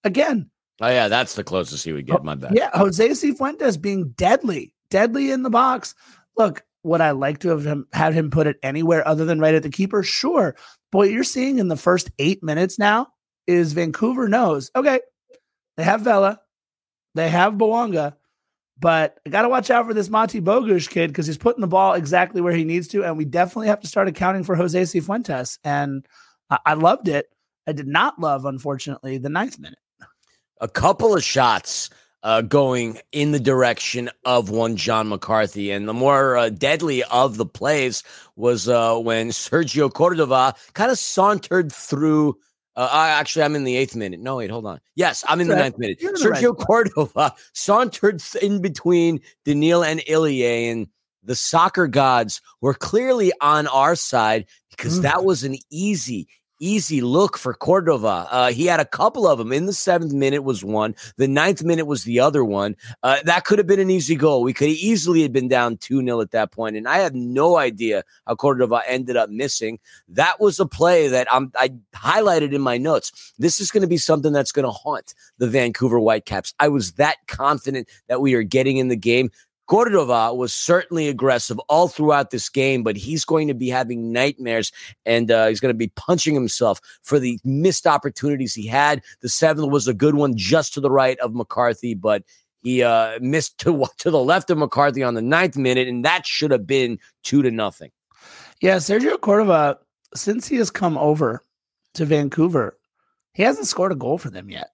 Again. Oh, yeah, that's the closest he would get. My bad. Yeah, Jose Cifuentes being deadly, deadly in the box. Look, would I like to have him, had him put it anywhere other than right at the keeper? Sure. But what you're seeing in the first eight minutes now is Vancouver knows, okay, they have Vela, they have Bouanga, but I got to watch out for this Mati Bogusz kid because he's putting the ball exactly where he needs to. And we definitely have to start accounting for Jose Cifuentes. And I, I loved it. I did not love, unfortunately, the ninth minute. A couple of shots uh, going in the direction of one John McCarthy. And the more uh, deadly of the plays was uh, when Sergio Cordova kind of sauntered through uh, I actually, I'm in the eighth minute. No, wait, hold on. Yes, I'm in the ninth minute. Sergio Cordova sauntered in between Denil and Ilie, and the soccer gods were clearly on our side because mm. that was an easy, easy look for Cordova. Uh, he had a couple of them in the seventh minute was one. The ninth minute was the other one. Uh, that could have been an easy goal. We could easily have been down 2 0 at that point, And I have no idea how Cordova ended up missing. That was a play that I'm, I highlighted in my notes. This is going to be something that's going to haunt the Vancouver Whitecaps. I was that confident that we are getting in the game. Cordova was certainly aggressive all throughout this game, but he's going to be having nightmares and uh, he's going to be punching himself for the missed opportunities he had. The seventh was a good one just to the right of McCarthy, but he uh, missed to, to the left of McCarthy on the ninth minute, and that should have been two to nothing. Yeah, Sergio Cordova, since he has come over to Vancouver, he hasn't scored a goal for them yet.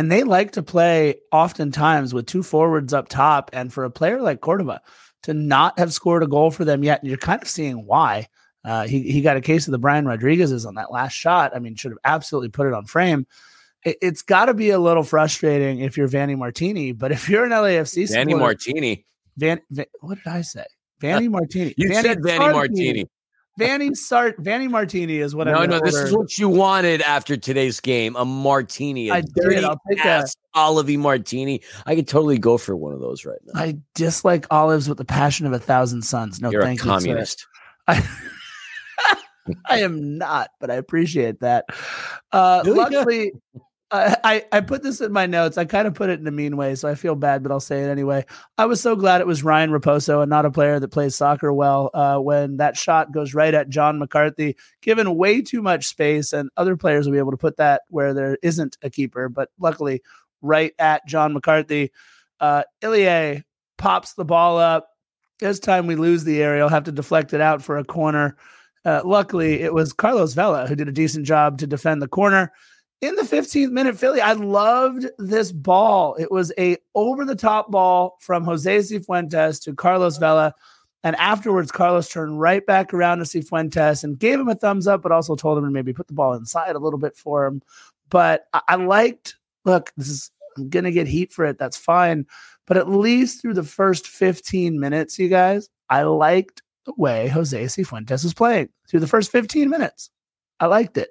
And they like to play oftentimes with two forwards up top. And for a player like Cordova to not have scored a goal for them yet, you're kind of seeing why. Uh, he he got a case of the Brian Rodriguez's on that last shot. I mean, should have absolutely put it on frame. It, has got to be a little frustrating if you're Vanni Martini, but if you're an LAFC Vanni Martini, Van, Van, what did I say? Vanni Martini. you Vanni said Vanni Martini. Vanni Sart Vanni Martini is what no, I'm no. This is what you wanted after today's game: a martini, a I dirty did. I'll take ass Olivey martini. I could totally go for one of those right now. I dislike olives with the passion of a thousand suns. No, You're thank a communist. you. I, I am not, but I appreciate that. Uh, Really? luckily, I, I put this in my notes. I kind of put it in a mean way, so I feel bad, but I'll say it anyway. I was so glad it was Ryan Raposo and not a player that plays soccer well. Uh, when that shot goes right at John McCarthy, given way too much space, and other players will be able to put that where there isn't a keeper, but luckily, right at John McCarthy. Uh, Ilie pops the ball up. This time we lose the aerial, have to deflect it out for a corner. Uh, luckily, it was Carlos Vela who did a decent job to defend the corner in the 15th minute Philly. I loved this ball. It was a over the top ball from Jose Cifuentes to Carlos Vela. And afterwards, Carlos turned right back around to Cifuentes and gave him a thumbs up, but also told him to maybe put the ball inside a little bit for him. But I, I liked, look, this is, I'm going to get heat for it. That's fine. But at least through the first 15 minutes, you guys, I liked the way Jose Cifuentes was playing through the first 15 minutes. I liked it.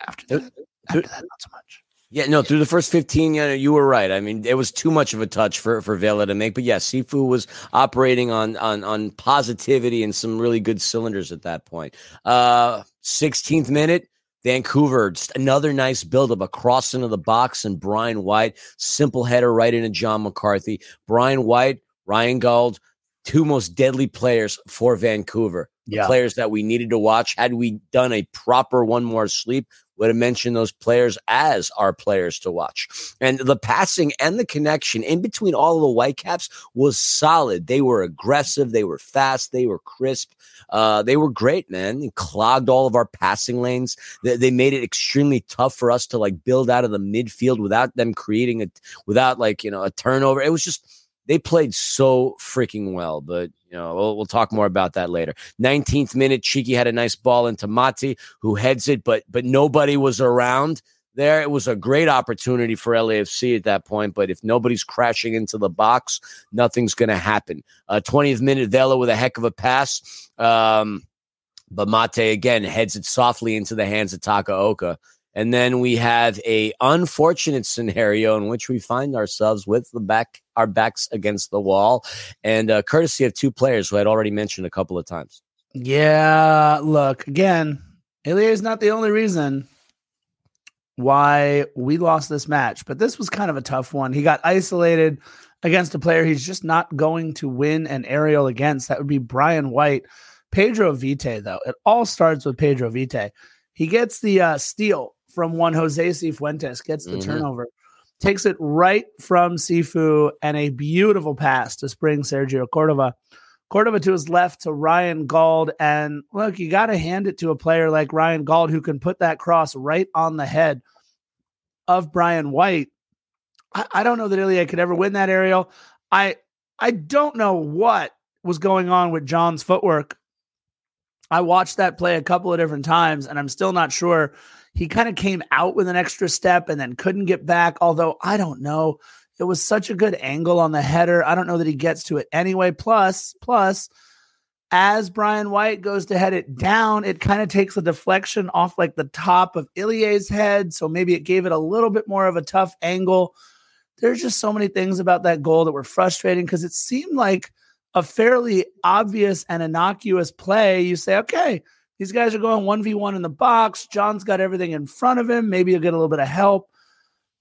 After that, after that, not so much. Yeah, no, through the first 15, yeah, you were right. I mean, it was too much of a touch for, for Vela to make. But yeah, Sifu was operating on on on positivity and some really good cylinders at that point. Uh 16th minute, Vancouver, just another nice buildup, a cross into the box, and Brian White, simple header right into John McCarthy. Brian White, Ryan Gauld, two most deadly players for Vancouver. Yeah. players that we needed to watch. Had we done a proper one more sleep, would have mentioned those players as our players to watch. And the passing and the connection in between all of the Whitecaps was solid. They were aggressive, they were fast, they were crisp. Uh, they were great, man. They clogged all of our passing lanes. They, they made it extremely tough for us to like build out of the midfield without them creating a without like you know a turnover. It was just they played so freaking well, but you know, we'll, we'll talk more about that later. 19th minute, Cheeky had a nice ball into Mati, who heads it, but but nobody was around there. It was a great opportunity for LAFC at that point, but if nobody's crashing into the box, nothing's going to happen. Uh, 20th minute, Vela with a heck of a pass. Um, but Mati again heads it softly into the hands of Takaoka. And then we have a unfortunate scenario in which we find ourselves with the back our backs against the wall, and uh, courtesy of two players who I'd already mentioned a couple of times. Yeah, look, again, Ilie is not the only reason why we lost this match, but this was kind of a tough one. He got isolated against a player he's just not going to win an aerial against. That would be Brian White. Pedro Vite, though, it all starts with Pedro Vite. He gets the uh, steal from one Jose Cifuentes, gets the Mhm. turnover, takes it right from Sifu, and a beautiful pass to spring Sergio Cordova. Cordova to his left to Ryan Gauld. And look, you got to hand it to a player like Ryan Gauld who can put that cross right on the head of Brian White. I, I don't know that Ilie could ever win that aerial. I I don't know what was going on with John's footwork. I watched that play a couple of different times, and I'm still not sure. He kind of came out with an extra step and then couldn't get back. Although I don't know. It was such a good angle on the header. I don't know that he gets to it anyway. Plus, plus, as Brian White goes to head it down, it kind of takes a deflection off like the top of Ilie's head. So maybe it gave it a little bit more of a tough angle. There's just so many things about that goal that were frustrating because it seemed like a fairly obvious and innocuous play. You say, okay, these guys are going 1v1 in the box. John's got everything in front of him. Maybe he'll get a little bit of help.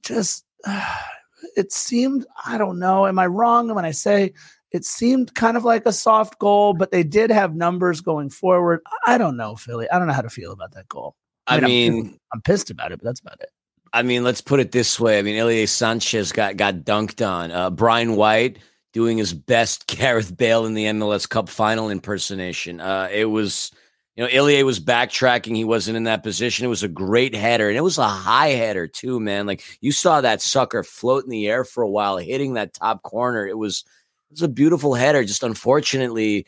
Just, it seemed, I don't know. Am I wrong when I say it seemed kind of like a soft goal, but they did have numbers going forward. I don't know, Philly. I don't know how to feel about that goal. I I mean, I'm I'm pissed about it, but that's about it. I mean, let's put it this way. I mean, Ilie Sanchez got got dunked on. Uh, Brian White doing his best Gareth Bale in the MLS Cup final impersonation. Uh, it was, you know, Ilie was backtracking. He wasn't in that position. It was a great header, and it was a high header too, man. Like you saw that sucker float in the air for a while, hitting that top corner. It was it was a beautiful header. Just unfortunately,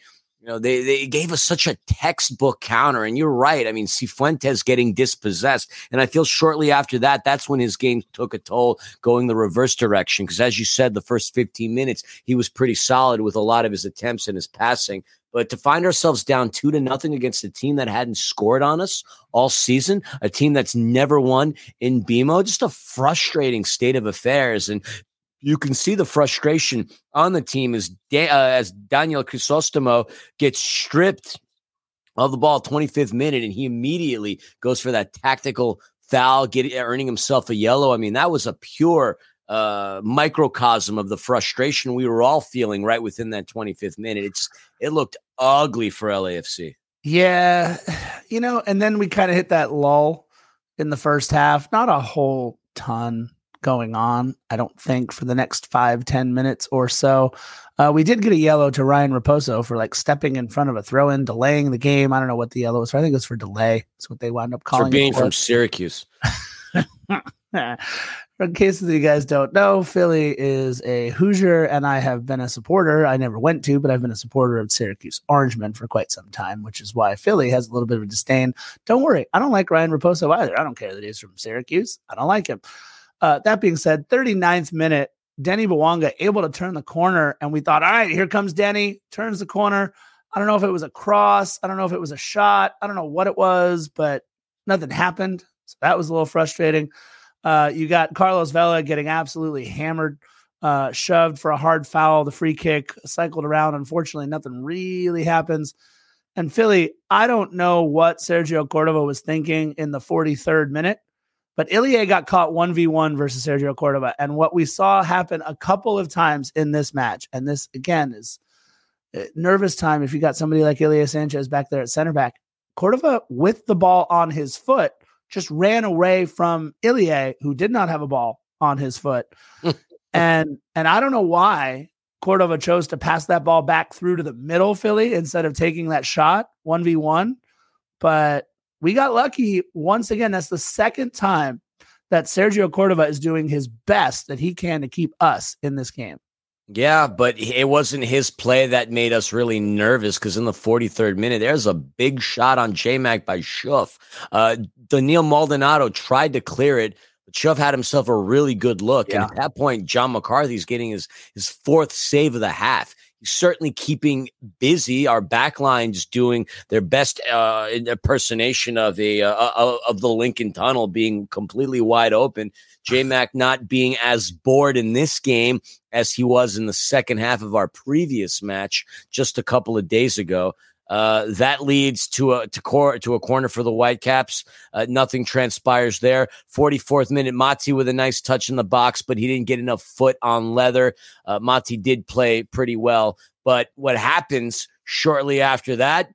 you know, they, they gave us such a textbook counter. And you're right. I mean, Cifuentes getting dispossessed. And I feel shortly after that, that's when his game took a toll going the reverse direction. Because as you said, the first 15 minutes, he was pretty solid with a lot of his attempts and his passing. But to find ourselves down two to nothing against a team that hadn't scored on us all season, a team that's never won in BMO, just a frustrating state of affairs. And you can see the frustration on the team as uh, as Daniel Crisostomo gets stripped of the ball 25th minute and he immediately goes for that tactical foul getting earning himself a yellow i mean that was a pure uh, microcosm of the frustration we were all feeling right within that 25th minute it just it looked ugly for LAFC yeah you know and then we kind of hit that lull in the first half not a whole ton going on, I don't think, for the next five ten minutes or so. Uh, we did get a yellow to Ryan Raposo for like stepping in front of a throw in, delaying the game. I don't know what the yellow was for. I think it was for delay. That's what they wound up calling for being from Syracuse. in case you guys don't know, Philly is a Hoosier, and I have been a supporter. I never went to, but I've been a supporter of Syracuse Orangemen for quite some time, which is why Philly has a little bit of a disdain. Don't worry, I don't like Ryan Raposo either. I don't care that he's from Syracuse. I don't like him. Uh, that being said, 39th minute, Denny Bouanga able to turn the corner, and we thought, all right, here comes Denny, turns the corner. I don't know if it was a cross, I don't know if it was a shot, I don't know what it was, but nothing happened. So that was a little frustrating. Uh, you got Carlos Vela getting absolutely hammered, uh, shoved for a hard foul. The free kick cycled around. Unfortunately, nothing really happens. And Philly, I don't know what Sergio Cordova was thinking in the 43rd minute, but Ilie got caught 1v1 versus Sergio Cordova. And what we saw happen a couple of times in this match, and this again is uh, nervous time if you got somebody like Ilie Sanchez back there at center back. Cordova, with the ball on his foot, just ran away from Ilie, who did not have a ball on his foot. and and I don't know why Cordova chose to pass that ball back through to the middle Philly instead of taking that shot 1v1. But we got lucky once again. That's the second time that Sergio Cordova is doing his best that he can to keep us in this game. Yeah, but it wasn't his play that made us really nervous because in the 43rd minute, there's a big shot on J Mac by Schöpf. Uh, Denil Maldonado tried to clear it, but Schöpf had himself a really good look. Yeah. And at that point, John McCarthy's getting his, his fourth save of the half certainly keeping busy. Our backline just doing their best uh, impersonation of a uh, uh, of the Lincoln Tunnel being completely wide open. J Mac not being as bored in this game as he was in the second half of our previous match just a couple of days ago. Uh, that leads to a to, cor- to a corner for the Whitecaps. Uh, nothing transpires there. 44th minute, Mati with a nice touch in the box, but he didn't get enough foot on leather. Uh, Mati did play pretty well, but what happens shortly after that?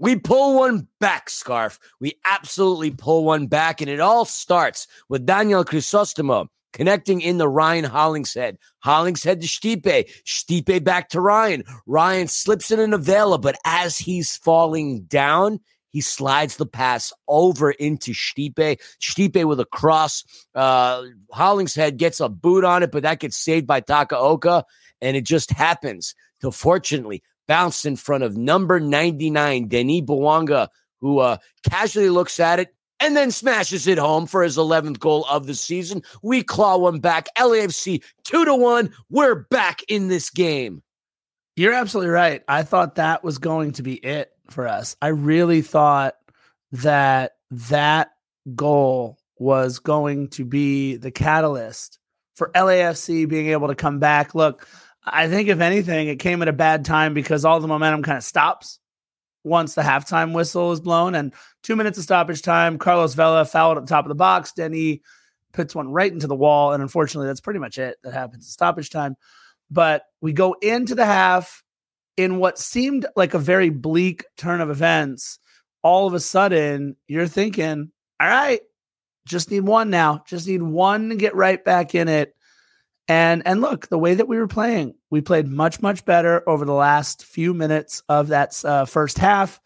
We pull one back, Scarf. We absolutely pull one back, and it all starts with Daniel Crisostomo connecting in the Ryan Hollingshead. Hollingshead to Stipe. Stipe back to Ryan. Ryan slips in an Avila, but as he's falling down, he slides the pass over into Stipe. Stipe with a cross. Uh, Hollingshead gets a boot on it, but that gets saved by Takaoka. And it just happens to fortunately bounce in front of number 99, Denis Bouanga, who uh, casually looks at it, and then smashes it home for his 11th goal of the season. We claw one back. LAFC 2 to 1. We're back in this game. You're absolutely right. I thought that was going to be it for us. I really thought that that goal was going to be the catalyst for LAFC being able to come back. Look, I think if anything, it came at a bad time because all the momentum kind of stops once the halftime whistle is blown. And two minutes of stoppage time, Carlos Vela fouled at the top of the box. Denny puts one right into the wall. And unfortunately, that's pretty much it that happens in stoppage time. But we go into the half in what seemed like a very bleak turn of events. All of a sudden, you're thinking, all right, just need one now. Just need one to get right back in it. And and look, the way that we were playing, we played much much better over the last few minutes of that uh, first half.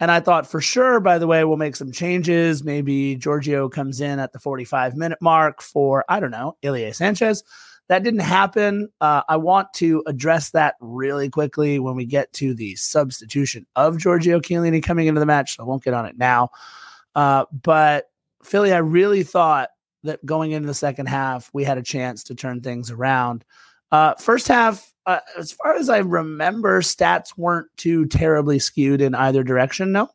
And I thought for sure, by the way, we'll make some changes. Maybe Giorgio comes in at the 45 minute mark for, I don't know, Ilie Sanchez. that didn't happen. Uh, I want to address that really quickly when we get to the substitution of Giorgio Chiellini coming into the match. So I won't get on it now. Uh, but Philly, I really thought that going into the second half, we had a chance to turn things around. Uh, first half, uh, as far as I remember, stats weren't too terribly skewed in either direction. No.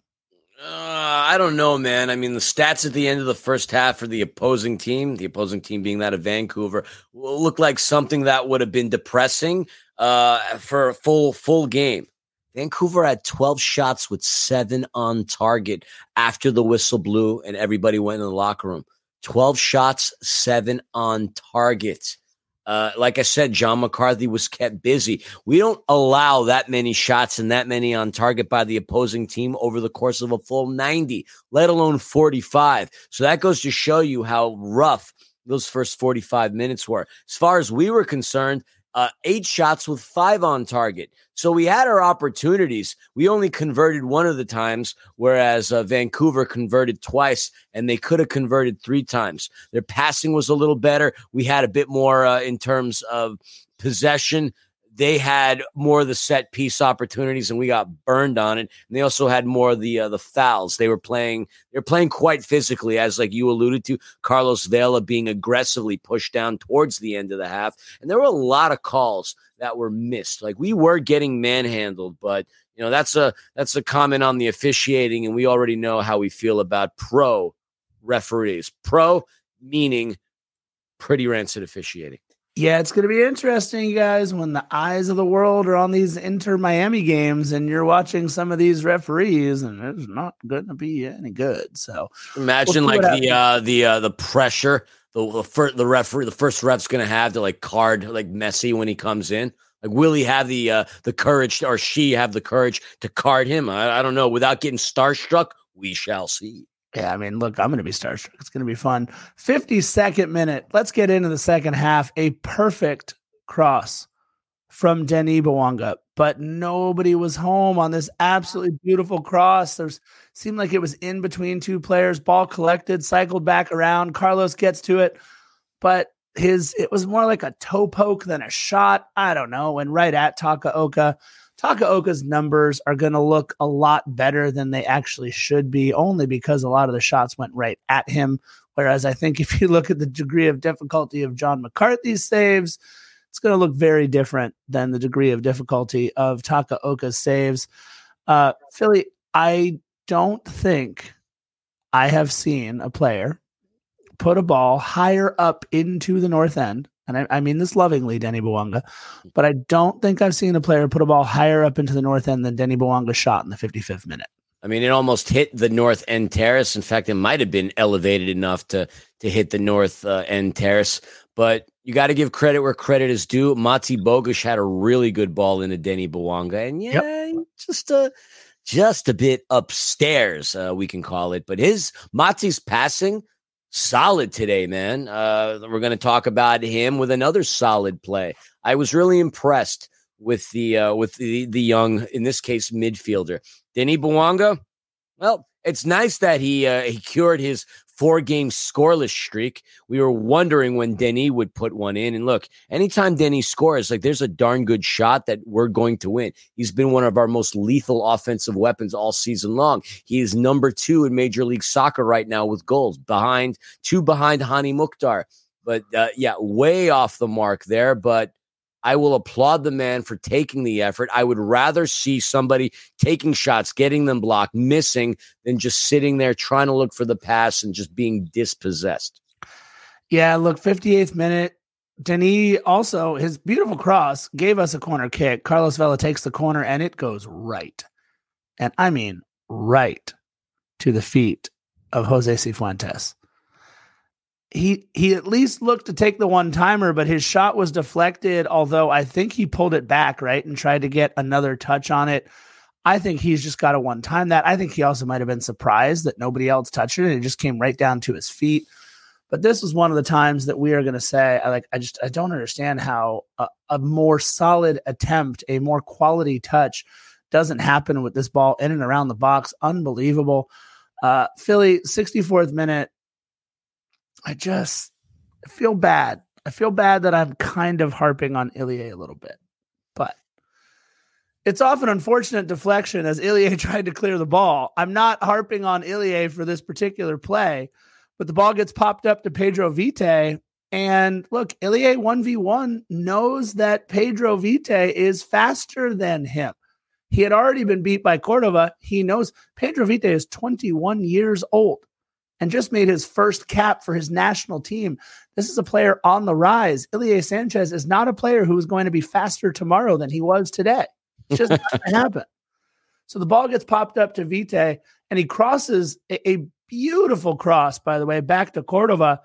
Uh, I don't know, man. I mean, the stats at the end of the first half for the opposing team, the opposing team being that of Vancouver, looked like something that would have been depressing uh, for a full full game. Vancouver had 12 shots with seven on target after the whistle blew and everybody went in the locker room. 12 shots, seven on target. Uh, like I said, John McCarthy was kept busy. We don't allow that many shots and that many on target by the opposing team over the course of a full 90, let alone 45. So that goes to show you how rough those first 45 minutes were. As far as we were concerned, uh, eight shots with five on target. So we had our opportunities. We only converted one of the times, whereas uh, Vancouver converted twice, and they could have converted three times. Their passing was a little better. We had a bit more uh, in terms of possession they had more of the set piece opportunities and we got burned on it. And they also had more of the uh, the fouls. They were playing they're playing quite physically, as like you alluded to, Carlos Vela being aggressively pushed down towards the end of the half. And there were a lot of calls that were missed. Like we were getting manhandled, but you know that's a that's a comment on the officiating, and we already know how we feel about pro referees. Pro meaning pretty rancid officiating. Yeah, it's going to be interesting, you guys, when the eyes of the world are on these Inter Miami games and you're watching some of these referees, and it's not going to be any good. So imagine we'll like the uh, the uh, the pressure the the, first, the referee the first ref's going to have to like card like Messi when he comes in. Like, will he have the uh, the courage or she have the courage to card him? I, I don't know. Without getting starstruck, we shall see. Yeah, I mean, look, I'm going to be starstruck. It's going to be fun. 52nd minute. Let's get into the second half. A perfect cross from Denis Bouanga, but nobody was home on this absolutely beautiful cross. There's seemed like it was in between two players. Ball collected, cycled back around. Carlos gets to it, but his it was more like a toe poke than a shot. I don't know. And right at Takaoka. Takaoka's numbers are going to look a lot better than they actually should be, only because a lot of the shots went right at him. Whereas I think if you look at the degree of difficulty of John McCarthy's saves, it's going to look very different than the degree of difficulty of Takaoka's saves. Uh, Philly, I don't think I have seen a player put a ball higher up into the north end and I, I, mean this lovingly, Denny Bouanga, but I don't think I've seen a player put a ball higher up into the north end than Denny Bouanga shot in the 55th minute. I mean, it almost hit the north end terrace. In fact, it might have been elevated enough to to hit the north uh, end terrace. But you got to give credit where credit is due. Mati Bogusz had a really good ball into Denny Bouanga, and yeah, yep. just a just a bit upstairs, uh, we can call it. But his Mati's passing solid today, man. Uh, we're going to talk about him with another solid play. I was really impressed with the uh, with the the young, in this case, midfielder, Denny Bouanga. Well, it's nice that he uh, he cured his four game scoreless streak. We were wondering when Denny would put one in. And look, anytime Denny scores, like there's a darn good shot that we're going to win. He's been one of our most lethal offensive weapons all season long. He is number two in Major League Soccer right now with goals, behind two behind Hany Mukhtar. But uh, yeah, way off the mark there. But I will applaud the man for taking the effort. I would rather see somebody taking shots, getting them blocked, missing, than just sitting there trying to look for the pass and just being dispossessed. Yeah, look, 58th minute. Denis also, his beautiful cross gave us a corner kick. Carlos Vela takes the corner and it goes right. And I mean, right to the feet of Jose Cifuentes he he at least looked to take the one timer, but his shot was deflected. Although I think he pulled it back right and tried to get another touch on it. I think he's just got a one time that. I think he also might have been surprised that nobody else touched it. It just came right down to his feet. But this was one of the times that we are going to say, I like, I just, I don't understand how a, a more solid attempt, a more quality touch doesn't happen with this ball in and around the box. Unbelievable. Uh, Philly, 64th minute, I just feel bad. I feel bad that I'm kind of harping on Ilie a little bit, but it's often unfortunate deflection as Ilie tried to clear the ball. I'm not harping on Ilie for this particular play, but the ball gets popped up to Pedro Vite. And look, Ilie 1v1 knows that Pedro Vite is faster than him. He had already been beat by Cordova. He knows Pedro Vite is 21 years old and just made his first cap for his national team. This is a player on the rise. Ilie Sanchez is not a player who is going to be faster tomorrow than he was today. It's just not going to happen. So the ball gets popped up to Vite and he crosses a, a beautiful cross, by the way, back to Cordova.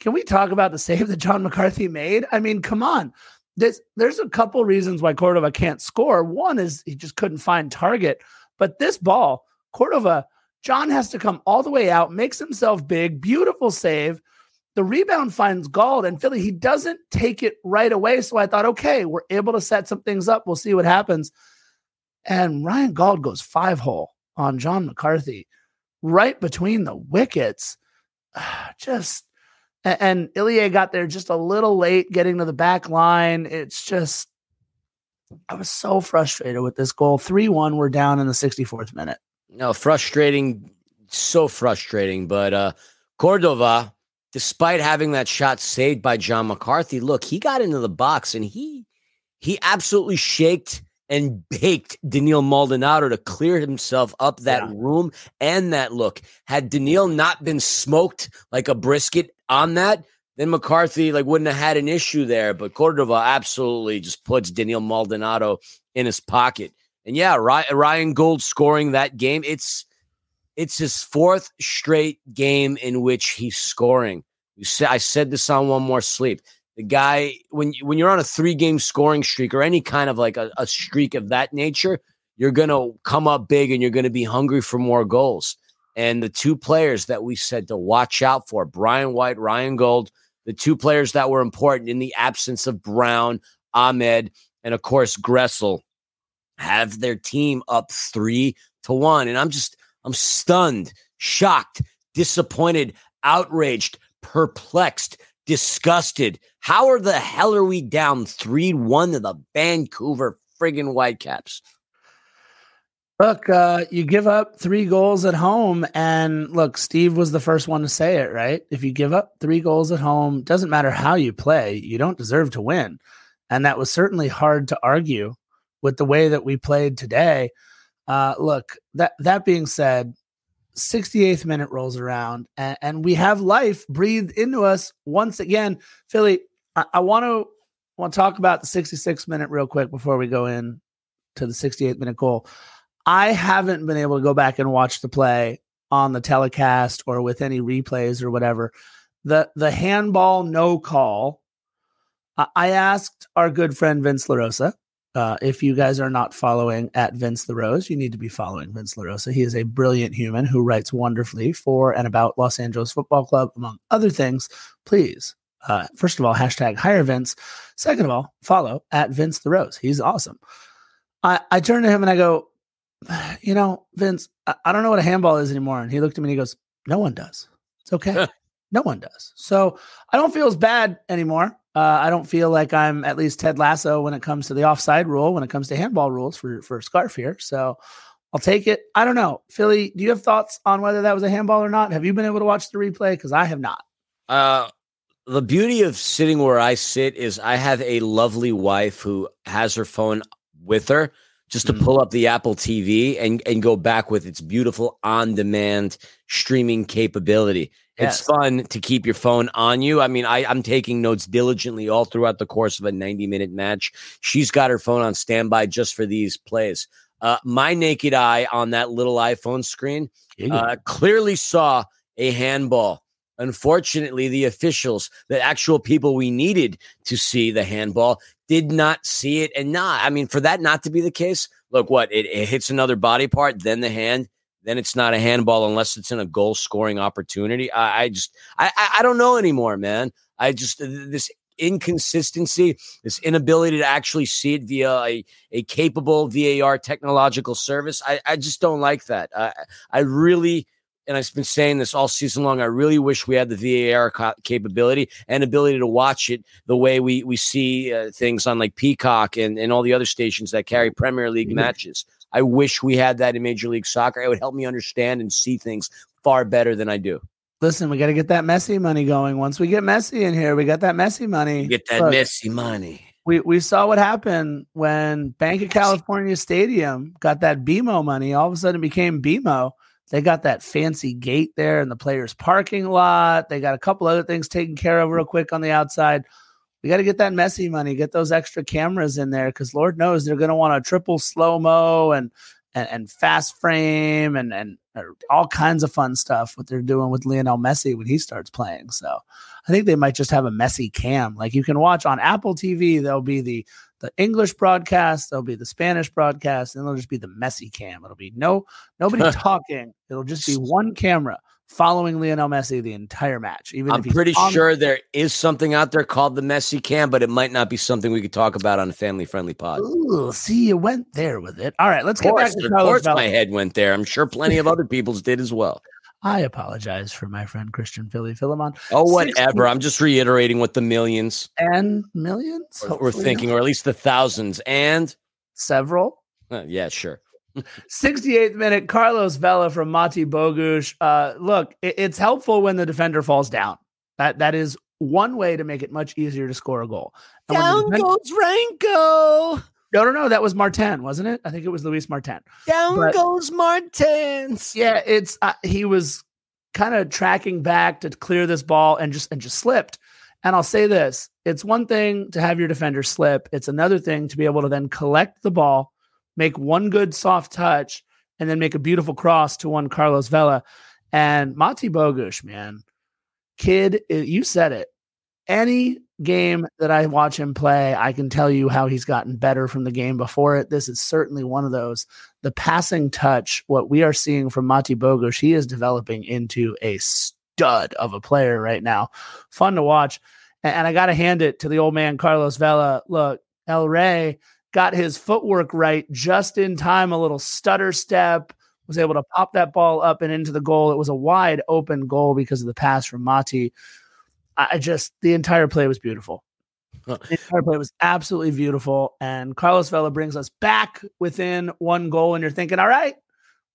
Can we talk about the save that John McCarthy made? I mean, come on. There's, there's a couple reasons why Cordova can't score. One is he just couldn't find target. But this ball, Cordova, John has to come all the way out, makes himself big, beautiful save. The rebound finds Gauld and Philly. He doesn't take it right away. So I thought, okay, we're able to set some things up. We'll see what happens. And Ryan Gauld goes five hole on John McCarthy right between the wickets. Just and Ilie got there just a little late getting to the back line. It's just I was so frustrated with this goal. 3-1 we're down in the 64th minute. No, frustrating, so frustrating, but uh Cordova despite having that shot saved by John McCarthy, look, he got into the box and he he absolutely shaked and baked Denil Maldonado to clear himself up that yeah. room and that look. Had Denil not been smoked like a brisket on that, then McCarthy like wouldn't have had an issue there. But Cordova absolutely just puts Denil Maldonado in his pocket. And yeah, Ryan Gauld scoring that game. It's it's his fourth straight game in which he's scoring. You said I said this on one more sleep. The guy, when when you're on a three game scoring streak or any kind of like a, a streak of that nature, you're gonna come up big and you're gonna be hungry for more goals. And the two players that we said to watch out for, Brian White, Ryan Gauld, the two players that were important in the absence of Brown, Ahmed, and of course Gressel, have their team up three to one. And I'm just, I'm stunned, shocked, disappointed, outraged, perplexed disgusted. How are the hell are we down 3 1 to the Vancouver friggin' Whitecaps? Look, uh, you give up three goals at home, and look, Steve was the first one to say it, right? If you give up three goals at home, doesn't matter how you play, you don't deserve to win. And that was certainly hard to argue with the way that we played today. Uh, look, that that being said, 68th minute rolls around and, and, we have life breathed into us once again. Philly, I want to want to talk about the 66 minute real quick before we go in to the 68 minute goal. I haven't been able to go back and watch the play on the telecast or with any replays or whatever. The the handball no call. I asked our good friend Vince LaRosa uh, if you guys are not following at Vince the Rose, you need to be following Vince LaRosa. He is a brilliant human who writes wonderfully for and about Los Angeles Football Club, among other things. Please, uh, first of all, hashtag hire Vince. Second of all, follow at Vince the Rose. He's awesome. I, I turn to him and I go, you know, Vince, I, I don't know what a handball is anymore. And he looked at me and he goes, no one does. It's okay. no one does. So I don't feel as bad anymore. Uh, I don't feel like I'm at least Ted Lasso when it comes to the offside rule, when it comes to handball rules for for Scarf here. So I'll take it. I don't know, Philly. Do you have thoughts on whether that was a handball or not? Have you been able to watch the replay? Because I have not. Uh, the beauty of sitting where I sit is I have a lovely wife who has her phone with her just to mm-hmm. pull up the Apple TV and and go back with its beautiful on demand streaming capability. Yes. It's fun to keep your phone on you. I mean, I, I'm taking notes diligently all throughout the course of a 90 minute match. She's got her phone on standby just for these plays. Uh, my naked eye on that little iPhone screen uh, clearly saw a handball. Unfortunately, the officials, the actual people we needed to see the handball, did not see it. And not, I mean, for that not to be the case, look, what it, it hits another body part, then the hand then it's not a handball unless it's in a goal scoring opportunity. I, I just I, I don't know anymore, man. I just this inconsistency, this inability to actually see it via a, a capable VAR technological service. I, I just don't like that. I, I really and I've been saying this all season long. I really wish we had the VAR ca- capability and ability to watch it the way we we see uh, things on like Peacock and, and all the other stations that carry Premier League matches. I wish we had that in Major League Soccer. It would help me understand and see things far better than I do. Listen, we got to get that Messi money going. Once we get Messi in here, we got that Messi money. Get that Look, Messi money. We we saw what happened when Bank of California Stadium got that BMO money. All of a sudden, it became BMO. They got that fancy gate there in the players' parking lot. They got a couple other things taken care of real quick on the outside. We got to get that Messi money, get those extra cameras in there because Lord knows they're going to want a triple slow mo and, and and fast frame and and all kinds of fun stuff. What they're doing with Lionel Messi when he starts playing. So I think they might just have a Messi cam. Like you can watch on Apple TV. There'll be the the English broadcast, there'll be the Spanish broadcast, and it'll just be the Messi cam. It'll be no nobody talking. It'll just be one camera following Lionel Messi the entire match. Even I'm pretty sure there is something out there called the Messi cam, but it might not be something we could talk about on a family friendly pod. Ooh, see, you went there with it. All right, let's get back to Of course, my head went there. I'm sure plenty of other people's did as well. I apologize for my friend Christian Philly Philemon. Oh, whatever. I'm just reiterating what the millions and millions we're thinking, not. or at least the thousands and several. Uh, yeah, sure. 68th minute, Carlos Vela from Mati Bogusz. Uh, look, it, it's helpful when the defender falls down. That that is one way to make it much easier to score a goal. And down defender- goes Ranko. No, no, no. That was Martin, wasn't it? I think it was Luis Martin. Down but, goes Martins. Yeah, it's uh, he was kind of tracking back to clear this ball and just and just slipped. And I'll say this: it's one thing to have your defender slip. It's another thing to be able to then collect the ball, make one good soft touch, and then make a beautiful cross to one Carlos Vela. And Mati Bogusz, man, kid, you said it. Any game that I watch him play, I can tell you how he's gotten better from the game before it. This is certainly one of those. The passing touch, what we are seeing from Mati Bogusz, he is developing into a stud of a player right now. Fun to watch. And I got to hand it to the old man, Carlos Vela. Look, El Rey got his footwork right just in time, a little stutter step, was able to pop that ball up and into the goal. It was a wide open goal because of the pass from Mati. I just the entire play was beautiful. The entire play was absolutely beautiful. And Carlos Vela brings us back within one goal. And you're thinking, all right,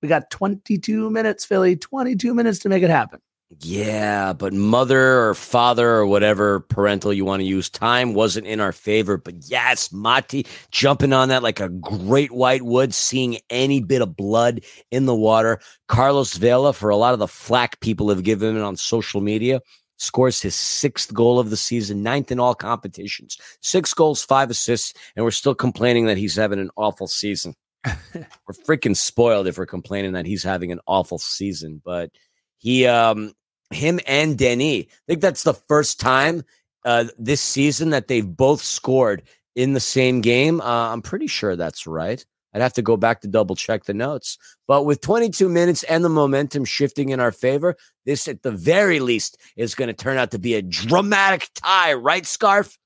we got 22 minutes, Philly, 22 minutes to make it happen. Yeah, but mother or father or whatever parental you want to use, time wasn't in our favor. But yes, Mati jumping on that like a great white would, seeing any bit of blood in the water. Carlos Vela, for a lot of the flack people have given him on social media, scores his sixth goal of the season, ninth in all competitions, six goals, five assists, and we're still complaining that he's having an awful season. we're freaking spoiled if we're complaining that he's having an awful season. But he, um, him and Denny, I think that's the first time uh, this season that they've both scored in the same game. Uh, I'm pretty sure that's right. I'd have to go back to double check the notes. But with 22 minutes and the momentum shifting in our favor, this at the very least is going to turn out to be a dramatic tie, right, Scarf?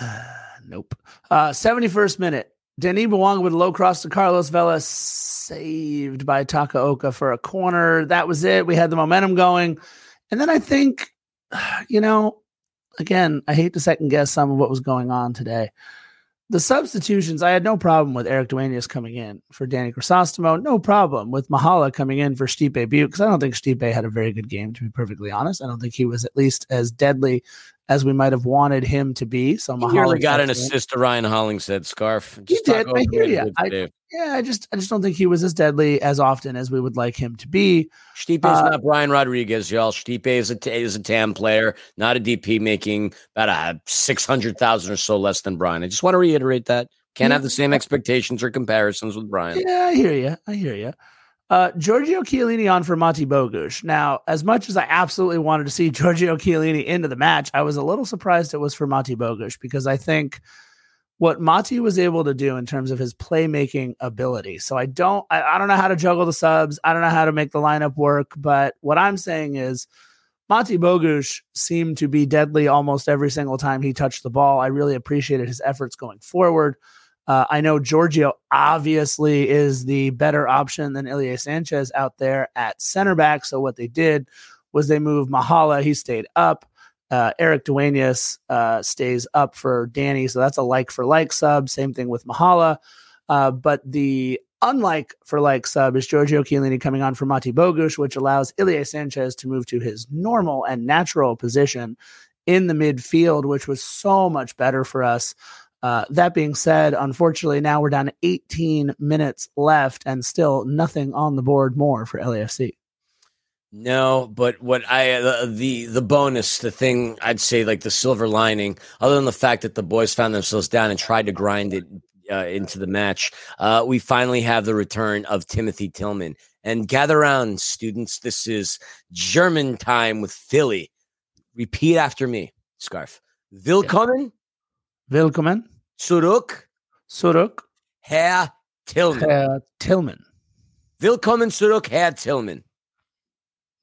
nope. Uh, 71st minute. Denis Bouanga with low cross to Carlos Vela, saved by Takaoka for a corner. That was it. We had the momentum going. And then I think, you know, again, I hate to second guess some of what was going on today the substitutions, I had no problem with Erik Duenas coming in for Danny Crisostomo. No problem with Mahala coming in for Stipe Biuk because I don't think Stipe had a very good game, to be perfectly honest. I don't think he was at least as deadly as we might have wanted him to be. So Mahala nearly got an assist to Ryan Hollingshead scarf. Just he did. I hear you. I, yeah, I just I just don't think he was as deadly as often as we would like him to be. Stipe is uh, not Brian Rodriguez, y'all. Stipe is a is a TAM player, not a DP, making about a six hundred thousand or so less than Brian. I just want to reiterate that. Can't yeah. have the same expectations or comparisons with Brian. Yeah, I hear you. I hear you. Uh, Giorgio Chiellini on for Mati Bogusz. Now, as much as I absolutely wanted to see Giorgio Chiellini into the match, I was a little surprised it was for Mati Bogusz because I think what Mati was able to do in terms of his playmaking ability. So I don't, I, I, don't know how to juggle the subs. I don't know how to make the lineup work. But what I'm saying is, Mati Bogusz seemed to be deadly almost every single time he touched the ball. I really appreciated his efforts going forward. Uh, I know Giorgio obviously is the better option than Ilie Sanchez out there at center back. So what they did was they moved Mahala. He stayed up. Uh, Erik Duenas uh, stays up for Danny. So that's a like for like sub. Same thing with Mahala. Uh, but the unlike for like sub is Giorgio Chiellini coming on for Mati Bogusz, which allows Ilie Sanchez to move to his normal and natural position in the midfield, which was so much better for us. Uh, that being said, unfortunately, now we're down to 18 minutes left and still nothing on the board more for LAFC. No, but what I uh, the the bonus, the thing I'd say, like the silver lining, other than the fact that the boys found themselves down and tried to grind it uh, into the match, uh, we finally have the return of Timothy Tillman. And gather around, students. This is German time with Philly. Repeat after me, Scarf. Willkommen. Willkommen. Zurück. Zurück. Herr Tillman. Herr Tillman. Willkommen zurück, Herr Tillman.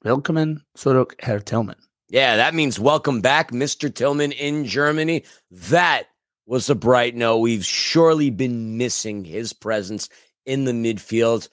Willkommen zurück, Herr Tillman. Yeah, that means welcome back, Mr. Tillman in Germany. That was a bright note. We've surely been missing his presence in the midfield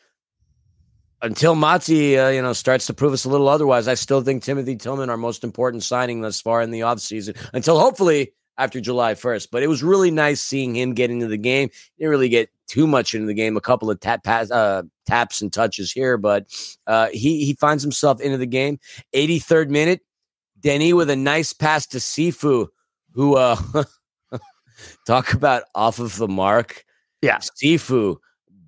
until Mati, uh, you know, starts to prove us a little otherwise. I still think Timothy Tillman our most important signing thus far in the offseason until hopefully after July 1st. But it was really nice seeing him get into the game. He didn't really get too much into the game, a couple of tap, pass, uh, taps and touches here, but uh, he, he finds himself into the game. 83rd minute, Denny with a nice pass to Sifu, who uh, talk about off of the mark. Yeah. Sifu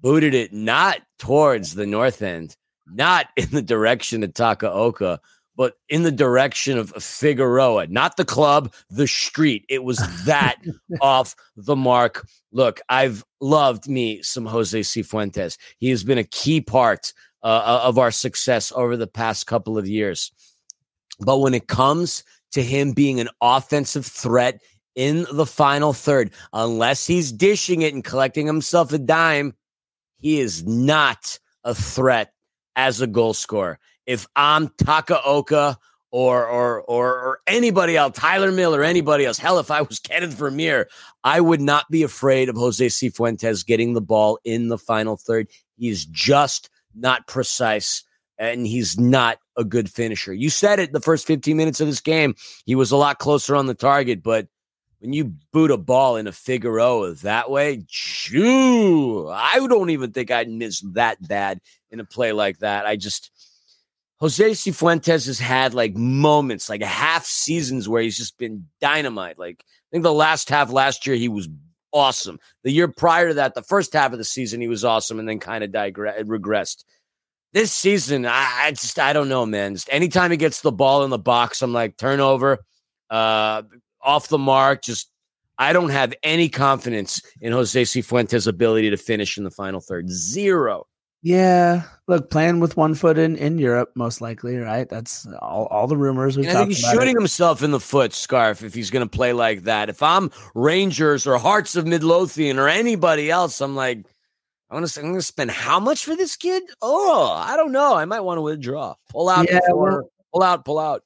booted it not towards the north end, not in the direction of Takaoka, but in the direction of Figueroa, not the club, the street. It was that off the mark. Look, I've loved me some Jose Cifuentes. He has been a key part uh, of our success over the past couple of years. But when it comes to him being an offensive threat in the final third, unless he's dishing it and collecting himself a dime, he is not a threat as a goal scorer if I'm Takaoka or or or or anybody else, Tyler Miller, anybody else. Hell, if I was Kenneth Vermeer, I would not be afraid of Jose Cifuentes getting the ball in the final third. He's just not precise and he's not a good finisher. You said it the first 15 minutes of this game. He was a lot closer on the target, but when you boot a ball in a Figueroa that way, shoo, I don't even think I'd miss that bad in a play like that. I just Jose Cifuentes has had like moments, like half seasons where he's just been dynamite. Like I think the last half last year he was awesome. The year prior to that, the first half of the season he was awesome, and then kind of digre- regressed. This season, I, I, just I don't know, man. Just anytime he gets the ball in the box, I'm like turnover, uh, off the mark. Just I don't have any confidence in Jose Cifuentes' ability to finish in the final third. Zero. Yeah, look, playing with one foot in in Europe, most likely, right? That's all, all the rumors we. I think he's shooting it. himself in the foot, Scarf. If he's going to play like that, if I'm Rangers or Hearts of Midlothian or anybody else, I'm like, I want to. I'm going to spend how much for this kid? Oh, I don't know. I might want to withdraw, pull out, yeah, before, well, pull out, pull out.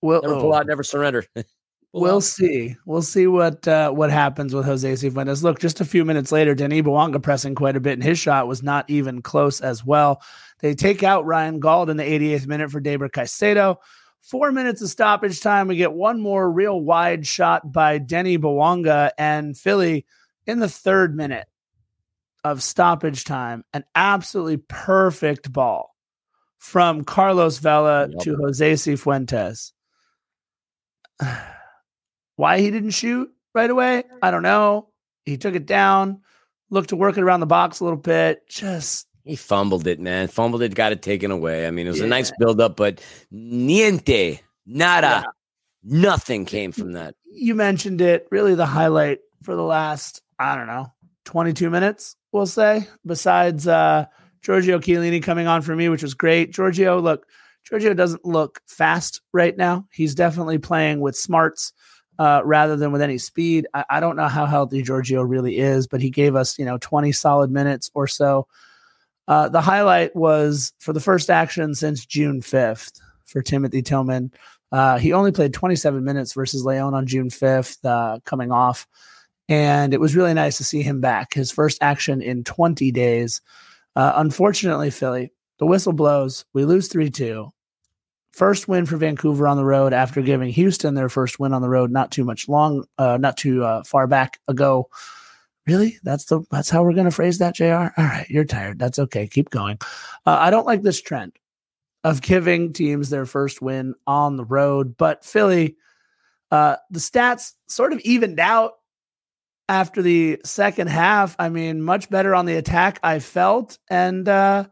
Well, never pull oh. out, never surrender. We'll see. We'll see what uh, what happens with Jose Cifuentes. Look, just a few minutes later, Denis Bouanga pressing quite a bit, and his shot was not even close as well. They take out Ryan Gauld in the 88th minute for Deiber Caicedo. Four minutes of stoppage time. We get one more real wide shot by Denny Bouanga and Philly in the third minute of stoppage time. An absolutely perfect ball from Carlos Vela yep. to Jose Cifuentes. Why he didn't shoot right away, I don't know. He took it down, looked to work it around the box a little bit. Just he fumbled it, man. Fumbled it, got it taken away. I mean, it was yeah. a nice build up, but niente, nada, yeah. nothing came from that. You mentioned it. Really, the highlight for the last, I don't know, 22 minutes, we'll say, besides uh, Giorgio Chiellini coming on for me, which was great. Giorgio, look, Giorgio doesn't look fast right now. He's definitely playing with smarts uh, rather than with any speed. I, I, don't know how healthy Giorgio really is, but he gave us, you know, 20 solid minutes or so. Uh, the highlight was for the first action since June 5th for Timothy Tillman. Uh, he only played 27 minutes versus Leon on June 5th, uh, coming off And it was really nice to see him back. His first action in 20 days. Uh, unfortunately, Philly, the whistle blows. We lose 3 2. First win for Vancouver on the road after giving Houston their first win on the road not too much long, uh, not too uh, far back ago. Really? That's the that's how we're going to phrase that, Jr. All right, you're tired. That's okay. Keep going. Uh, I don't like this trend of giving teams their first win on the road, but Philly, uh, the stats sort of evened out after the second half. I mean, much better on the attack. I felt and. uh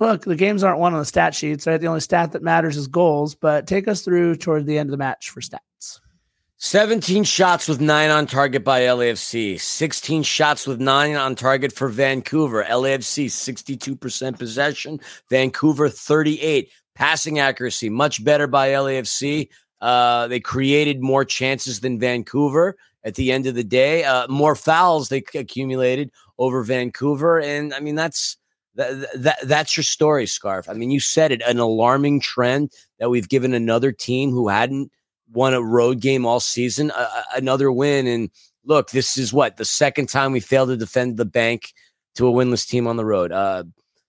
look, the games aren't won on the stat sheets, right? The only stat that matters is goals, but take us through toward the end of the match for stats. 17 shots with nine on target by LAFC, 16 shots with nine on target for Vancouver. LAFC, 62% possession, Vancouver, 38. Passing accuracy, much better by LAFC. Uh, they created more chances than Vancouver at the end of the day. Uh, more fouls they accumulated over Vancouver. And I mean, that's that, that that's your story, Scarf. I mean, you said it, an alarming trend that we've given another team who hadn't won a road game all season another win. And look, this is what the second time we failed to defend the bank to a winless team on the road. Uh,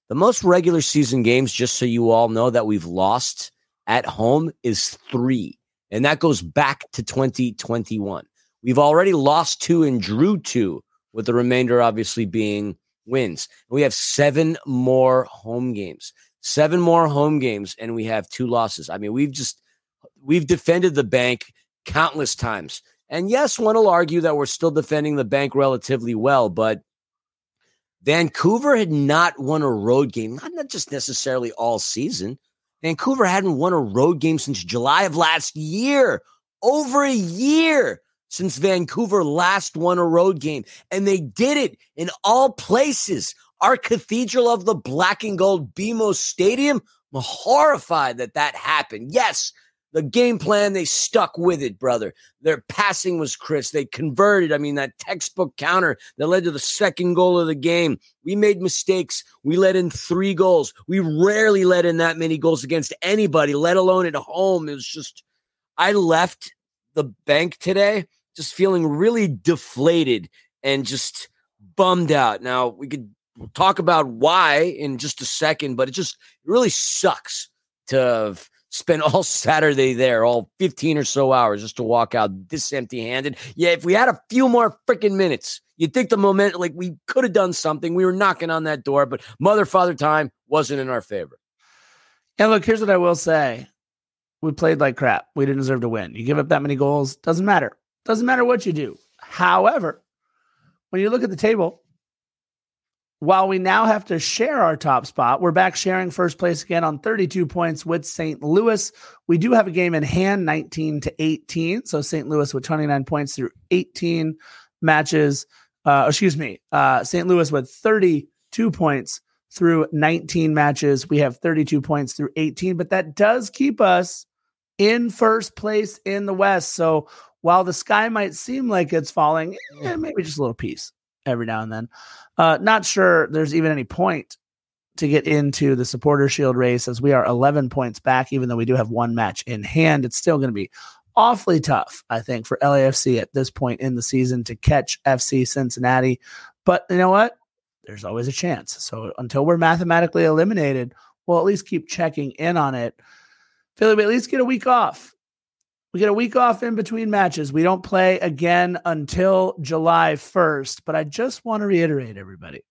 the most regular season games, just so you all know, that we've lost at home is three, and that goes back to 2021. We've already lost two and drew two, with the remainder obviously being wins. We have seven more home games, seven more home games, and we have two losses. I mean, we've just we've defended the bank countless times. And yes, one will argue that we're still defending the bank relatively well, but Vancouver had not won a road game, not, not just necessarily all season. Vancouver hadn't won a road game since July of last year, over a year since Vancouver last won a road game. And they did it in all places. Our Cathedral of the Black and Gold BMO Stadium, I'm horrified that that happened. Yes, the game plan, they stuck with it, brother. Their passing was crisp. They converted. I mean, that textbook counter that led to the second goal of the game. We made mistakes. We let in three goals. We rarely let in that many goals against anybody, let alone at home. It was just, I left the bank today just feeling really deflated and just bummed out. Now, we could talk about why in just a second, but it just really sucks to spent all Saturday there, all 15 or so hours just to walk out this empty handed. Yeah, if we had a few more freaking minutes, you'd think the moment, like we could have done something. We were knocking on that door, but mother, father time wasn't in our favor. And look, here's what I will say. We played like crap. We didn't deserve to win. You give up that many goals, doesn't matter. Doesn't matter what you do. However, when you look at the table, while we now have to share our top spot, we're back sharing first place again on 32 points with St. Louis. We do have a game in hand, 19 to 18. So St. Louis with 29 points through 18 matches. Uh, excuse me, uh, St. Louis with 32 points through 19 matches. We have 32 points through 18, but that does keep us in first place in the West. So while the sky might seem like it's falling, eh, maybe just a little piece every now and then. Uh, not sure there's even any point to get into the supporter shield race as we are 11 points back, even though we do have one match in hand. It's still going to be awfully tough, I think, for LAFC at this point in the season to catch FC Cincinnati. But you know what? There's always a chance. So until we're mathematically eliminated, we'll at least keep checking in on it. Philly, we at least get a week off. We get a week off in between matches. We don't play again until July 1st. But I just want to reiterate, everybody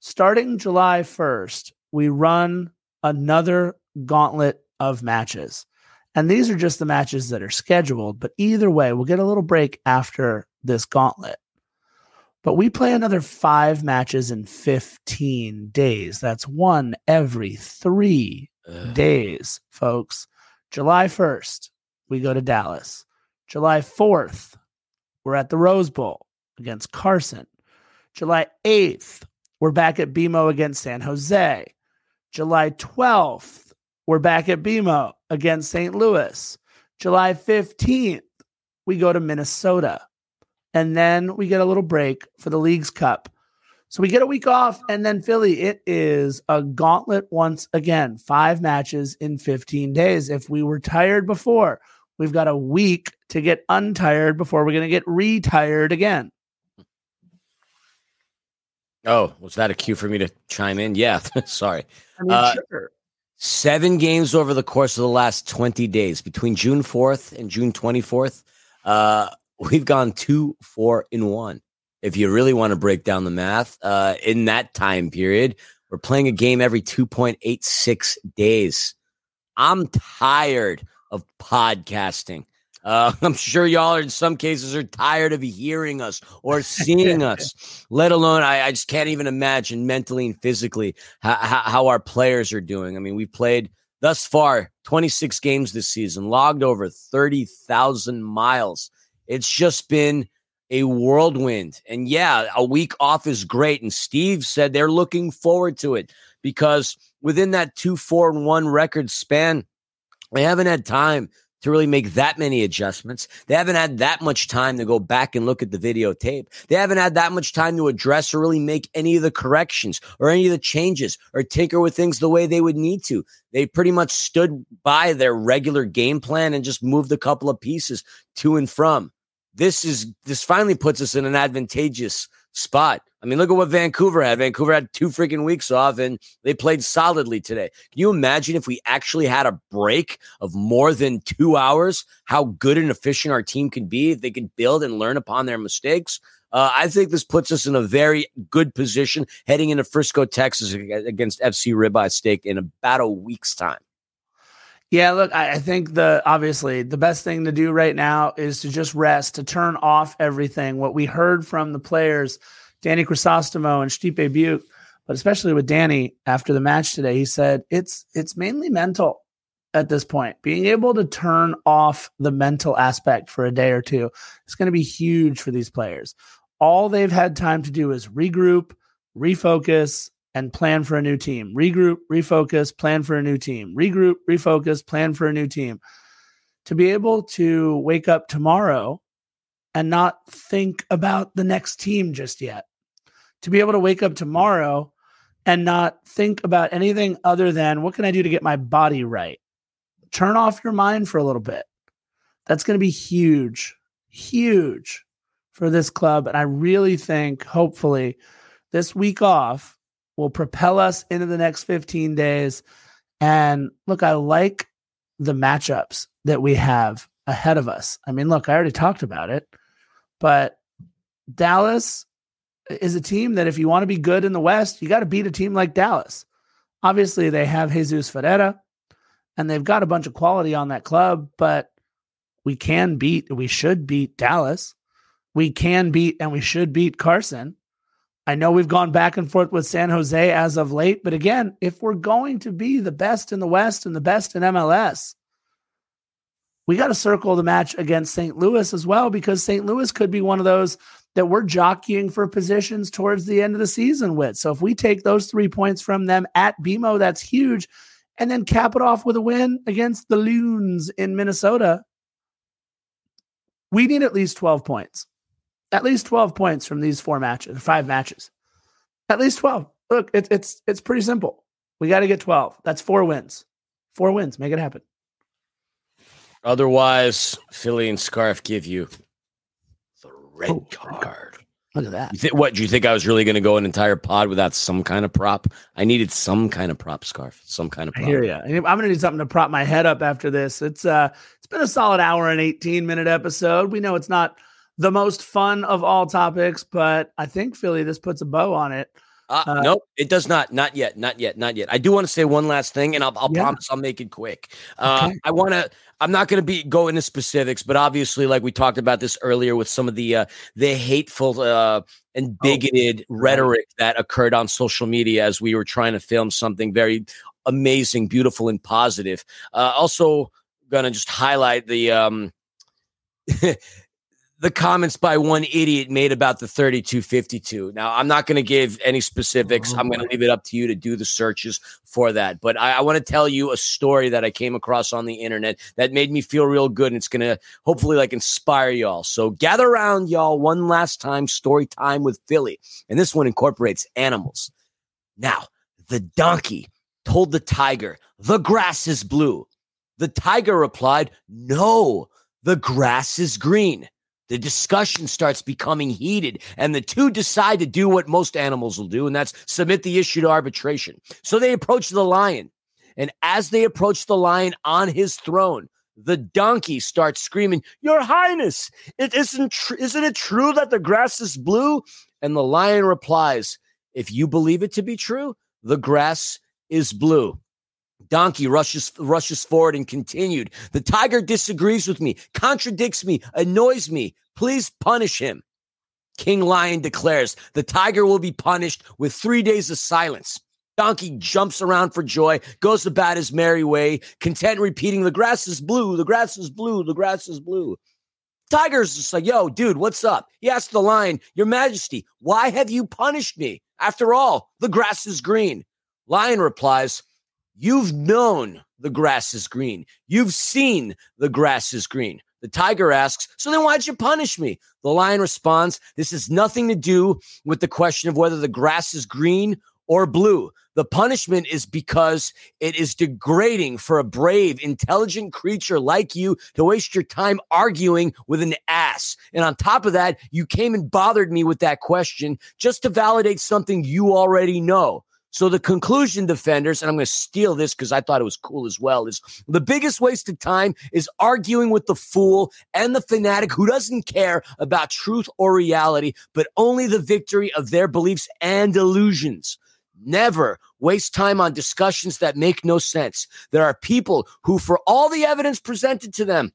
starting July 1st, we run another gauntlet of matches. And these are just the matches that are scheduled. But either way, we'll get a little break after this gauntlet. But we play another five matches in 15 days. That's one every three Ugh. days, folks. July 1st, we go to Dallas. July 4th, we're at the Rose Bowl against Carson. July 8th, we're back at BMO against San Jose. July 12th, we're back at BMO against St. Louis. July 15th, we go to Minnesota. And then we get a little break for the Leagues Cup. So we get a week off, and then Philly, it is a gauntlet once again. Five matches in 15 days. If we were tired before, We've got a week to get untired before we're going to get retired again. Oh, was that a cue for me to chime in? Yeah, sorry. I mean, uh, sure. Seven games over the course of the last 20 days between June 4th and June 24th. Uh, we've gone two, four, in one. If you really want to break down the math, uh, in that time period, we're playing a game every 2.86 days. I'm tired of podcasting. Uh, I'm sure y'all are in some cases are tired of hearing us or seeing us, let alone I, I, just can't even imagine mentally and physically how, how, how our players are doing. I mean, we've played thus far 26 games this season, logged over 30,000 miles. It's just been a whirlwind. And yeah, a week off is great. And Steve said they're looking forward to it because within that two, four, and one record span, they haven't had time to really make that many adjustments. They haven't had that much time to go back and look at the videotape. They haven't had that much time to address or really make any of the corrections or any of the changes or tinker with things the way they would need to. They pretty much stood by their regular game plan and just moved a couple of pieces to and from. This is this finally puts us in an advantageous spot. I mean, look at what Vancouver had. Vancouver had two freaking weeks off and they played solidly today. Can you imagine if we actually had a break of more than two hours, how good and efficient our team can be if they can build and learn upon their mistakes? Uh, I think this puts us in a very good position heading into Frisco, Texas against FC Ribeye Steak in about a week's time. Yeah, look, I, think the obviously the best thing to do right now is to just rest, to turn off everything. What we heard from the players, Danny Crisostomo and Stipe Biuk, but especially with Danny after the match today, he said it's it's mainly mental at this point. Being able to turn off the mental aspect for a day or two is going to be huge for these players. All they've had time to do is regroup, refocus, and plan for a new team. Regroup, refocus, plan for a new team. Regroup, refocus, plan for a new team. To be able to wake up tomorrow and not think about the next team just yet. To be able to wake up tomorrow and not think about anything other than what can I do to get my body right? Turn off your mind for a little bit. That's going to be huge, huge for this club. And I really think, hopefully, this week off will propel us into the next 15 days. And look, I like the matchups that we have ahead of us. I mean, look, I already talked about it, but Dallas is a team that if you want to be good in the West, you got to beat a team like Dallas. Obviously, they have Jesus Ferreira and they've got a bunch of quality on that club, but we can beat, we should beat Dallas. We can beat and we should beat Carson. I know we've gone back and forth with San Jose as of late, but again, if we're going to be the best in the West and the best in MLS, we got to circle the match against St. Louis as well, because St. Louis could be one of those that we're jockeying for positions towards the end of the season with. So if we take those three points from them at BMO, that's huge. And then cap it off with a win against the Loons in Minnesota. We need at least 12 points at least 12 points from these four matches, five matches. At least 12. Look, it's it's it's pretty simple. We got to get 12. That's four wins. Four wins. Make it happen. Otherwise, Philly and Scarf give you the red oh, card. Look at that. You th- what do you think I was really going to go an entire pod without some kind of prop? I needed some kind of prop scarf, some kind of prop. I hear you. I'm going to need something to prop my head up after this. It's uh it's been a solid hour and 18 minute episode. We know it's not the most fun of all topics, but I think Philly, this puts a bow on it. Uh, uh, nope, it does not. Not yet. Not yet. Not yet. I do want to say one last thing, and I'll, I'll yeah. promise I'll make it quick. Uh, okay. I want to. I'm not going to be go into specifics, but obviously, like we talked about this earlier with some of the uh, the hateful uh, and oh, bigoted oh, rhetoric that occurred on social media as we were trying to film something very amazing, beautiful, and positive. Uh, also, going to just highlight the. Um, the comments by one idiot made about the 3252. Now, I'm not going to give any specifics. Oh, I'm going to leave it up to you to do the searches for that. But I, I want to tell you a story that I came across on the internet that made me feel real good. And it's going to hopefully like inspire y'all. So gather around, y'all, one last time, story time with Philly. And this one incorporates animals. Now, the donkey told the tiger, the grass is blue. The tiger replied, No, the grass is green. The discussion starts becoming heated, and the two decide to do what most animals will do, and that's submit the issue to arbitration. So they approach the lion. And as they approach the lion on his throne, the donkey starts screaming, Your Highness, it isn't, tr- isn't it true that the grass is blue? And the lion replies, If you believe it to be true, the grass is blue. Donkey rushes rushes forward and continued. The tiger disagrees with me, contradicts me, annoys me. Please punish him. King Lion declares the tiger will be punished with three days of silence. Donkey jumps around for joy, goes about his merry way, content repeating, The grass is blue, the grass is blue, the grass is blue. Tiger's just like, Yo, dude, what's up? He asks the lion, Your Majesty, why have you punished me? After all, the grass is green. Lion replies, You've known the grass is green. You've seen the grass is green. The tiger asks, So then why'd you punish me? The lion responds, This has nothing to do with the question of whether the grass is green or blue. The punishment is because it is degrading for a brave, intelligent creature like you to waste your time arguing with an ass. And on top of that, you came and bothered me with that question just to validate something you already know. So the conclusion, defenders, and I'm going to steal this because I thought it was cool as well, is the biggest waste of time is arguing with the fool and the fanatic who doesn't care about truth or reality, but only the victory of their beliefs and illusions. Never waste time on discussions that make no sense. There are people who, for all the evidence presented to them,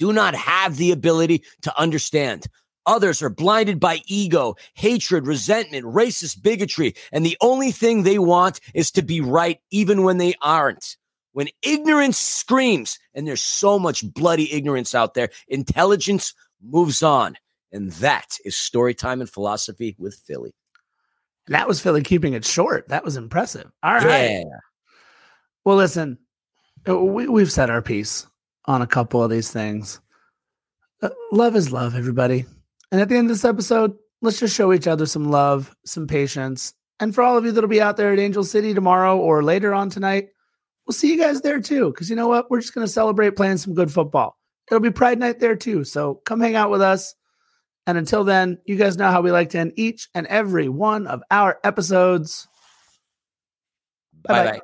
do not have the ability to understand. Others are blinded by ego, hatred, resentment, racist bigotry, and the only thing they want is to be right, even when they aren't. When ignorance screams, and there's so much bloody ignorance out there, intelligence moves on. And that is story time and philosophy with Philly. That was Philly keeping it short. That was impressive. All right. Yeah. Well, listen, uh, we, we've said our piece on a couple of these things. Uh, love is love, everybody. And at the end of this episode, let's just show each other some love, some patience. And for all of you that'll be out there at Angel City tomorrow or later on tonight, we'll see you guys there too. Because you know what? We're just going to celebrate playing some good football. It'll be Pride Night there too. So come hang out with us. And until then, you guys know how we like to end each and every one of our episodes. Bye bye.